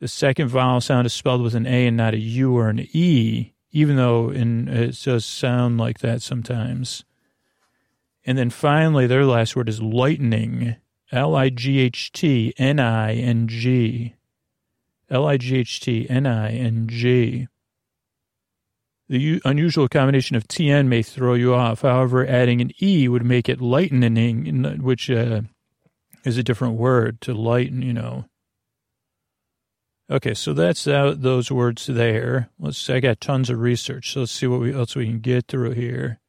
The second vowel sound is spelled with an A and not a U or an E even though in, it does sound like that sometimes. And then finally, their last word is lightning. L I G H T N I N G. L I G H T N I N G. The u- unusual combination of TN may throw you off. However, adding an E would make it lightening, which uh, is a different word to lighten, you know. Okay, so that's those words there. Let's. See, I got tons of research, so let's see what we, else we can get through here.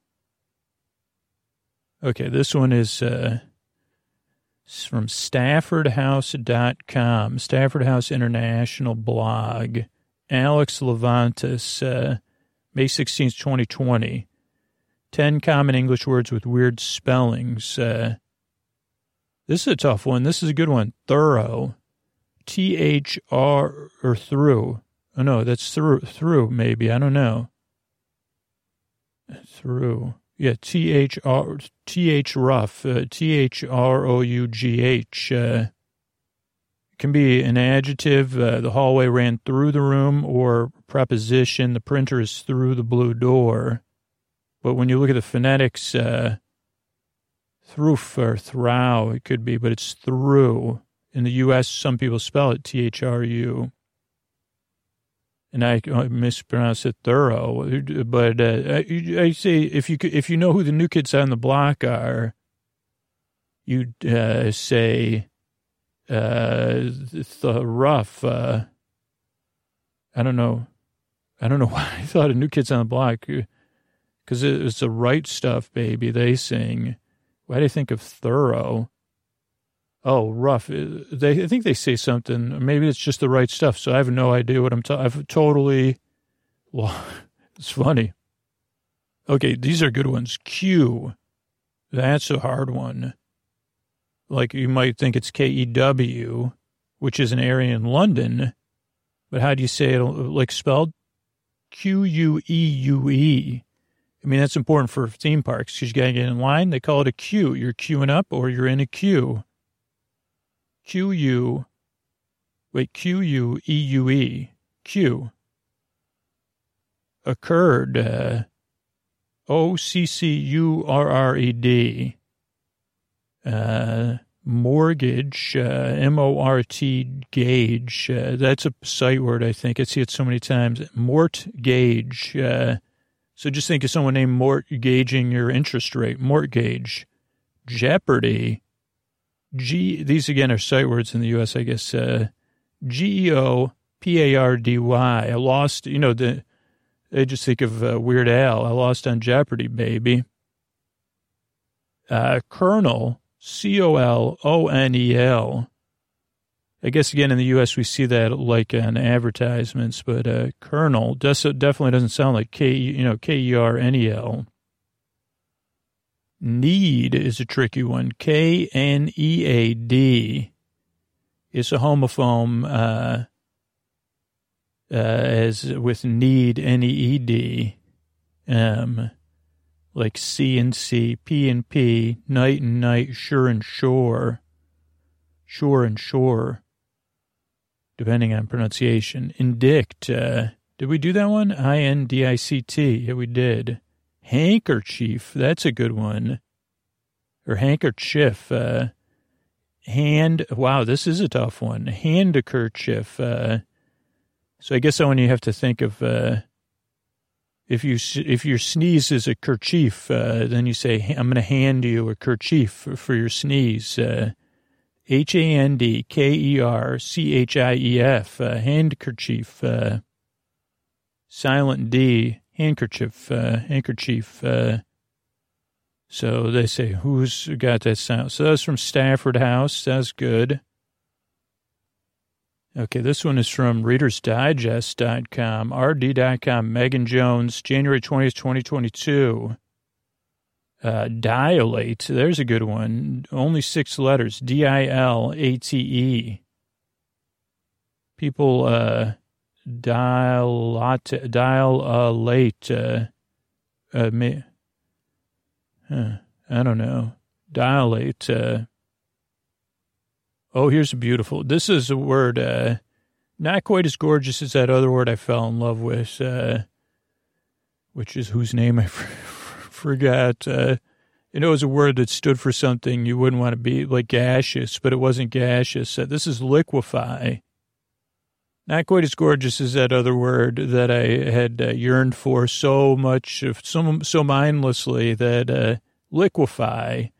Okay, this one is uh, from StaffordHouse.com, Stafford House International blog. Alex Levantis, uh, May 16th, 2020. 10 common English words with weird spellings. Uh, this is a tough one. This is a good one. Thorough. T H R or through. Oh no, that's through through maybe. I don't know. Through. Yeah, T H R T H rough. Uh, T H R O U G H. Uh, can be an adjective. Uh, the hallway ran through the room, or preposition. The printer is through the blue door. But when you look at the phonetics, uh, through or through, it could be, but it's through. In the U.S., some people spell it T H R U. And I mispronounce it thorough, but uh, I, I, say if you if you know who the new kids on the block are, you uh, say uh, the rough. Uh, I don't know. I don't know why I thought of New Kids on the Block because it's the right stuff, baby. They sing. Why do you think of thorough? Oh, rough. Uh, they, I think they say something. Maybe it's just the right stuff. So I have no idea what I'm talking. I've totally, well, it's funny. Okay, these are good ones. Q. That's a hard one. Like you might think it's K E W, which is an area in London, but how do you say it? Like spelled Q U E U E. I mean, that's important for theme parks because you got to get in line. They call it a queue. You're queuing up or you're in a queue. Q U, wait, Q U E U E, Q. Occurred, uh, O C C U R R E D. Uh, mortgage, uh, M O R T gauge. Uh, that's a sight word, I think. I see it so many times. Mort gauge. Uh, so just think of someone named Mort gauging your interest rate. Mortgage. Jeopardy. G, these again are sight words in the U.S., I guess. Uh, G E O P A R D Y. I lost, you know, the, I just think of uh, Weird Al. I lost on Jeopardy, baby. Uh, Colonel C O L O N E L. I guess again in the U.S. we see that like on advertisements, but uh, Colonel definitely doesn't sound like K you know K E R N E L. Need is a tricky one. K N E A D is a homophone uh, uh, as with need N E E D. Um, like C and C, P and P, night and night, sure and sure, sure and sure, depending on pronunciation. Indict, uh, did we do that one? I N D I C T. Yeah, we did. Handkerchief, that's a good one. Or handkerchief, uh, hand, wow, this is a tough one. Handkerchief, uh, so I guess when you have to think of, uh, if you if your sneeze is a kerchief, uh, then you say, "I'm going to hand you a kerchief for, for your sneeze." Uh, H a n d k e r c h i e f, uh, handkerchief. Uh, silent D, handkerchief, uh, handkerchief. Uh, so they say, "Who's got that sound?" So that's from Stafford House. That's good. Okay, this one is from readersdigest.com, rd.com, Megan Jones, January 20th, 2022. Uh, dilate, there's a good one. Only six letters, D-I-L-A-T-E. People, uh, dilate, dilate, uh, uh, me, huh, I don't know, dilate, uh, Oh, here's a beautiful. This is a word, uh, not quite as gorgeous as that other word I fell in love with, uh, which is whose name I forgot. Uh, you know, it was a word that stood for something you wouldn't want to be like gaseous, but it wasn't gaseous. Uh, this is liquefy. Not quite as gorgeous as that other word that I had uh, yearned for so much, so, so mindlessly that uh, liquefy,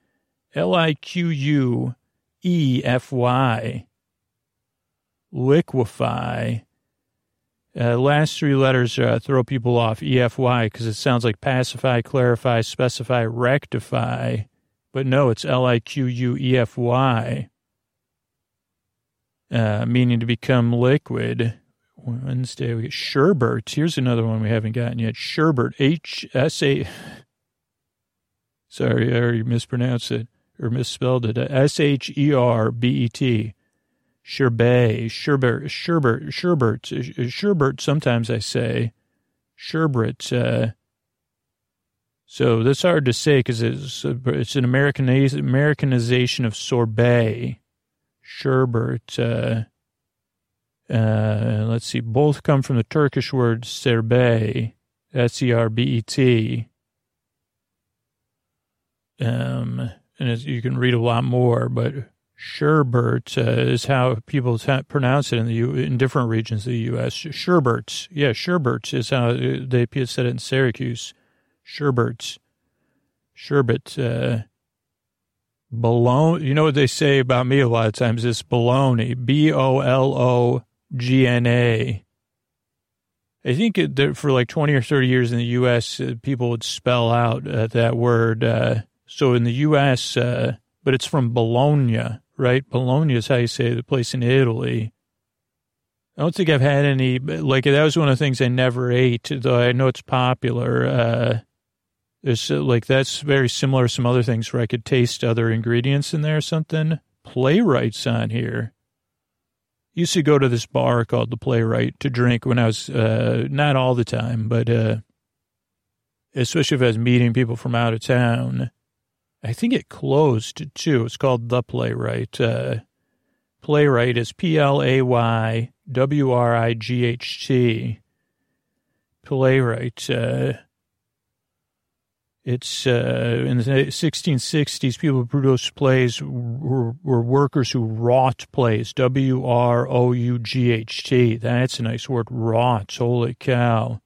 L I Q U E F Y. Liquefy. Uh, last three letters uh, throw people off EFY because it sounds like pacify, clarify, specify, rectify. But no, it's L I Q U E F Y, uh, meaning to become liquid. Wednesday, we get sherbert. Here's another one we haven't gotten yet. Sherbert, H S A. Sorry, I already mispronounced it or misspelled it. S H E R B E T. Sherbet, sherbet, sherbet, sherbet, sherbet. Sometimes I say sherbet. Uh, so that's hard to say because it's it's an Americaniz- Americanization of sorbet. Sherbet. Uh, uh, let's see. Both come from the Turkish word serbet, S E R B E T. Um, and as you can read a lot more, but sherbet uh, is how people t- pronounce it in the U- in different regions of the U.S. Sherbert, yeah, sherbet is how they said it in Syracuse. Sherbet, sherbet, uh, bologna. You know what they say about me a lot of times? It's bologna, B O L O G N A. I think that for like 20 or 30 years in the U.S., uh, people would spell out uh, that word uh, so in the U.S., uh, but it's from Bologna, right? Bologna is how you say the place in Italy. I don't think I've had any, like, that was one of the things I never ate, though I know it's popular. There's, uh, like, that's very similar to some other things where I could taste other ingredients in there or something. Playwrights on here. Used to go to this bar called the Playwright to drink when I was, uh, not all the time, but, uh, especially if I was meeting people from out of town. I think it closed too. It's called The Playwright. Uh, Playwright is P L A Y W R I G H T. Playwright. Uh, it's uh, in the 1660s, people who produced plays were, were workers who wrought plays. W R O U G H T. That's a nice word. Wrought. Holy cow.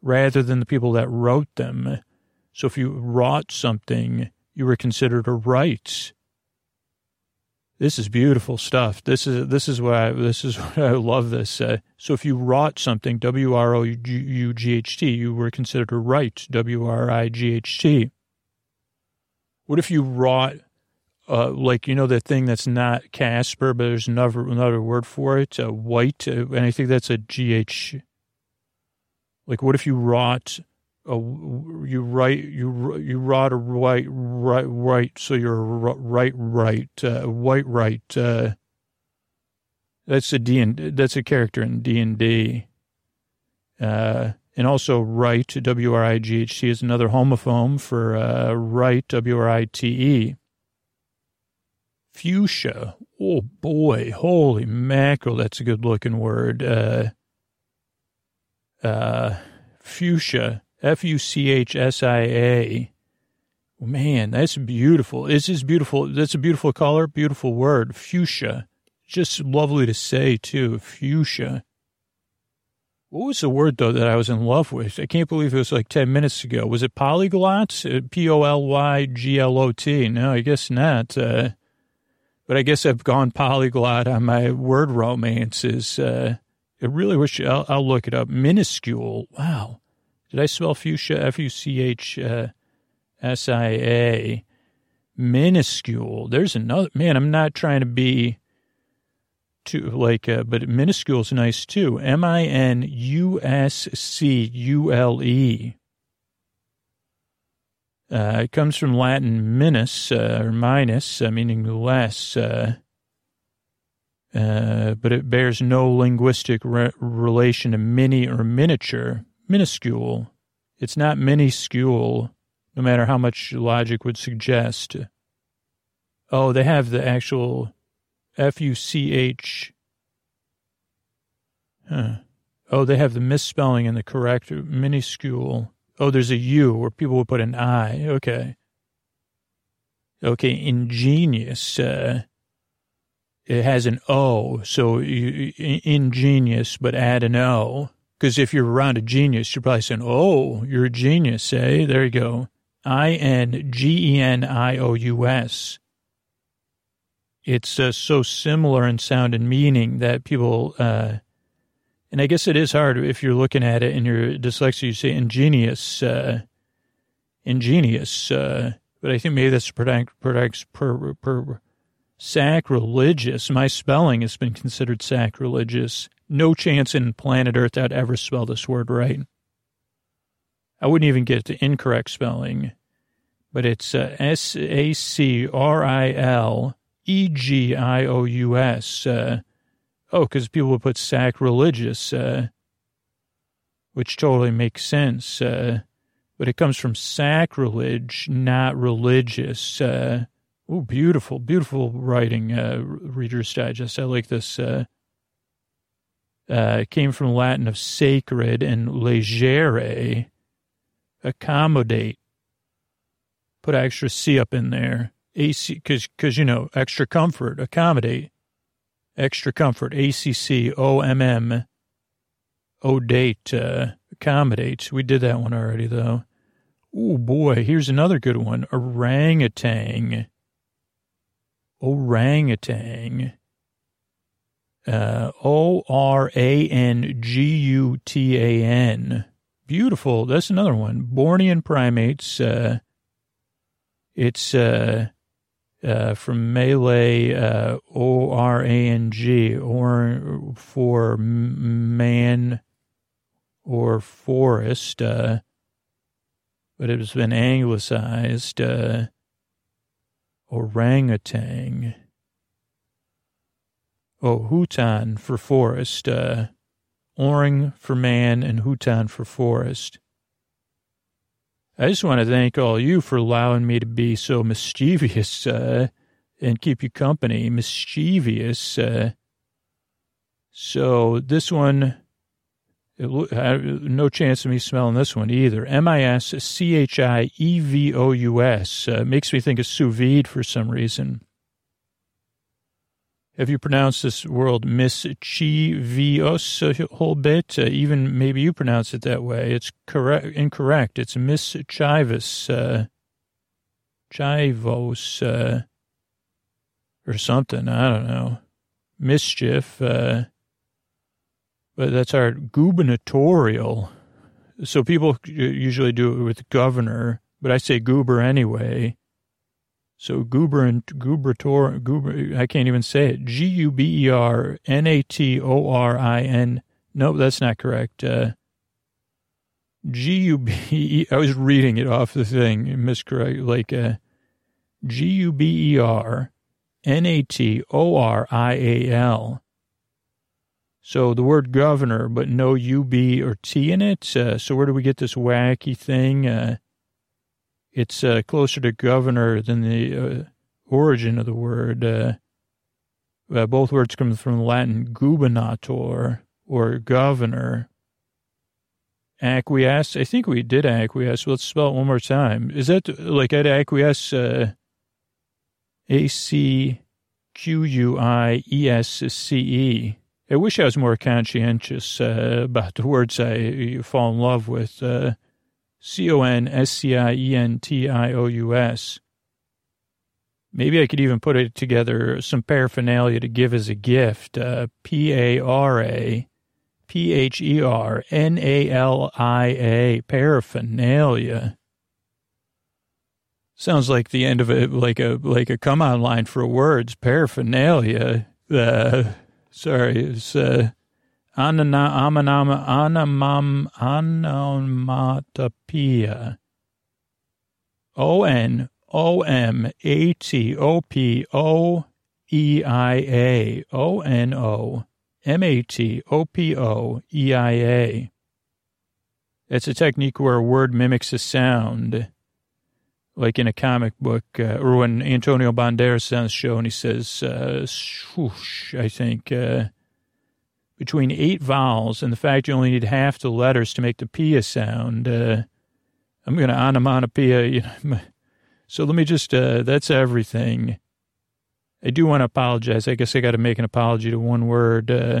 Rather than the people that wrote them. So if you wrought something, you were considered a write. This is beautiful stuff. This is this is why this is why I love this. Uh, so if you wrought something, W R O U G H T, you were considered a write, W R I G H T. What if you wrought, uh, like you know that thing that's not Casper, but there's another another word for it, uh, white, uh, and I think that's a G H. Like what if you wrought a, you write you you wrought a right right right so you're right right uh, white right uh, that's a D and that's a character in D and D. Uh, and also right W R I G H T is another homophone for uh, right W R I T E. Fuchsia. Oh boy. Holy mackerel. That's a good looking word. Uh, uh, fuchsia F U C H S I A. Man, that's beautiful. This is beautiful. That's a beautiful color, beautiful word. Fuchsia. Just lovely to say, too. Fuchsia. What was the word, though, that I was in love with? I can't believe it was like 10 minutes ago. Was it polyglot? Uh, P O L Y G L O T. No, I guess not. Uh, but I guess I've gone polyglot on my word romances. Uh, I really wish I'll, I'll look it up. Minuscule. Wow. Did I spell fuchsia? F U C H uh, S I A. Minuscule. There's another man. I'm not trying to be too like, uh, but minuscule is nice too. M I N U S C U L E. Uh, it comes from Latin minus uh, or minus, uh, meaning less, uh, uh, but it bears no linguistic re- relation to mini or miniature minuscule. It's not minuscule, no matter how much logic would suggest. Oh, they have the actual F U C H. Huh. Oh, they have the misspelling and the correct minuscule. Oh, there's a U where people would put an I. Okay. Okay, ingenious. Uh, it has an O, so you, ingenious, but add an O. Because if you're around a genius, you're probably saying, oh, you're a genius, eh? There you go. I N G E N I O U S. It's uh, so similar in sound and meaning that people, uh, and I guess it is hard if you're looking at it and you're dyslexic, you say ingenious, uh, ingenious, uh, but I think maybe that's per, per, sacrilegious. My spelling has been considered sacrilegious no chance in planet Earth I'd ever spell this word right. I wouldn't even get the incorrect spelling, but it's uh, S A C R I L E G I O U S. Uh, oh, because people would put sacrilegious, uh, which totally makes sense. Uh, but it comes from sacrilege, not religious. Oh, beautiful, beautiful writing, uh, Reader's Digest. I like this. Uh, came from Latin of sacred and legere, accommodate. Put extra C up in there. AC, cause, cause you know, extra comfort, accommodate. Extra comfort, ACC, OMM, date, uh, accommodate. We did that one already though. Oh boy, here's another good one. Orangutan. Orangutan uh, O R A N G U T A N. Beautiful. That's another one. Bornean primates. Uh, it's uh, uh, from Malay uh, O R A N G, or for man or forest, uh, but it has been anglicized. Uh, orangutan. Oh, Hutan for forest, uh, Orang for man and Hutan for forest. I just want to thank all you for allowing me to be so mischievous uh, and keep you company. Mischievous. Uh, so this one, it, no chance of me smelling this one either. M I S C H I E V O U S uh, makes me think of sous vide for some reason. Have you pronounced this word mischievous a whole bit? Uh, even maybe you pronounce it that way. It's correct, incorrect. It's mischievous, uh, chivos, uh, or something. I don't know. Mischief, uh, but that's our gubernatorial. So people usually do it with governor, but I say goober anyway. So guberant, gubernator, guber, I can't even say it. G U B E R N A T O R I N. No, that's not correct. Uh, G U B E. I was reading it off the thing, miscorrect. Like uh, G U B E R N A T O R I A L. So the word governor, but no U B or T in it. Uh, so where do we get this wacky thing? Uh, it's uh, closer to governor than the uh, origin of the word. Uh, uh both words come from Latin gubernator or governor. Acquiesce. I think we did acquiesce. Let's spell it one more time. Is that like I'd acquiesce? Uh, A C Q U I E S C E. I wish I was more conscientious uh, about the words I fall in love with. Uh, C O N S C I E N T I O U S. Maybe I could even put it together some paraphernalia to give as a gift. Uh, P A R A P H E R N A L I A paraphernalia. Sounds like the end of it, like a like a come on line for words. Paraphernalia. Uh, sorry, it's uh, Anamam onomatopoeia. O N O M A T O P O E I A. O N O M A T O P O E I A. It's a technique where a word mimics a sound, like in a comic book, uh, or when Antonio Banderas on the show and he says, uh, swoosh, I think, uh, between eight vowels and the fact you only need half the letters to make the pia sound. Uh, I'm going to onomatopoeia. So let me just, uh, that's everything. I do want to apologize. I guess I got to make an apology to one word, uh,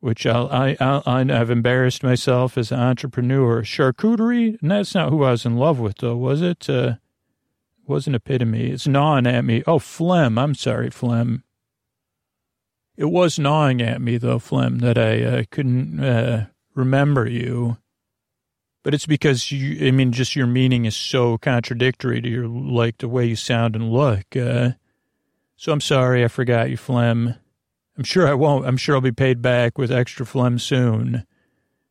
which I'll, I, I'll, I've embarrassed myself as an entrepreneur. Charcuterie? And that's not who I was in love with, though, was it? Uh, wasn't epitome. It's gnawing at me. Oh, phlegm. I'm sorry, phlegm. It was gnawing at me, though, phlegm, that I uh, couldn't uh, remember you. But it's because you, I mean, just your meaning is so contradictory to your, like, the way you sound and look. Uh, so I'm sorry I forgot you, phlegm. I'm sure I won't. I'm sure I'll be paid back with extra phlegm soon.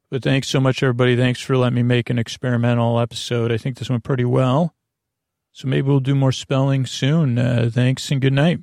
But thanks so much, everybody. Thanks for letting me make an experimental episode. I think this went pretty well. So maybe we'll do more spelling soon. Uh, thanks and good night.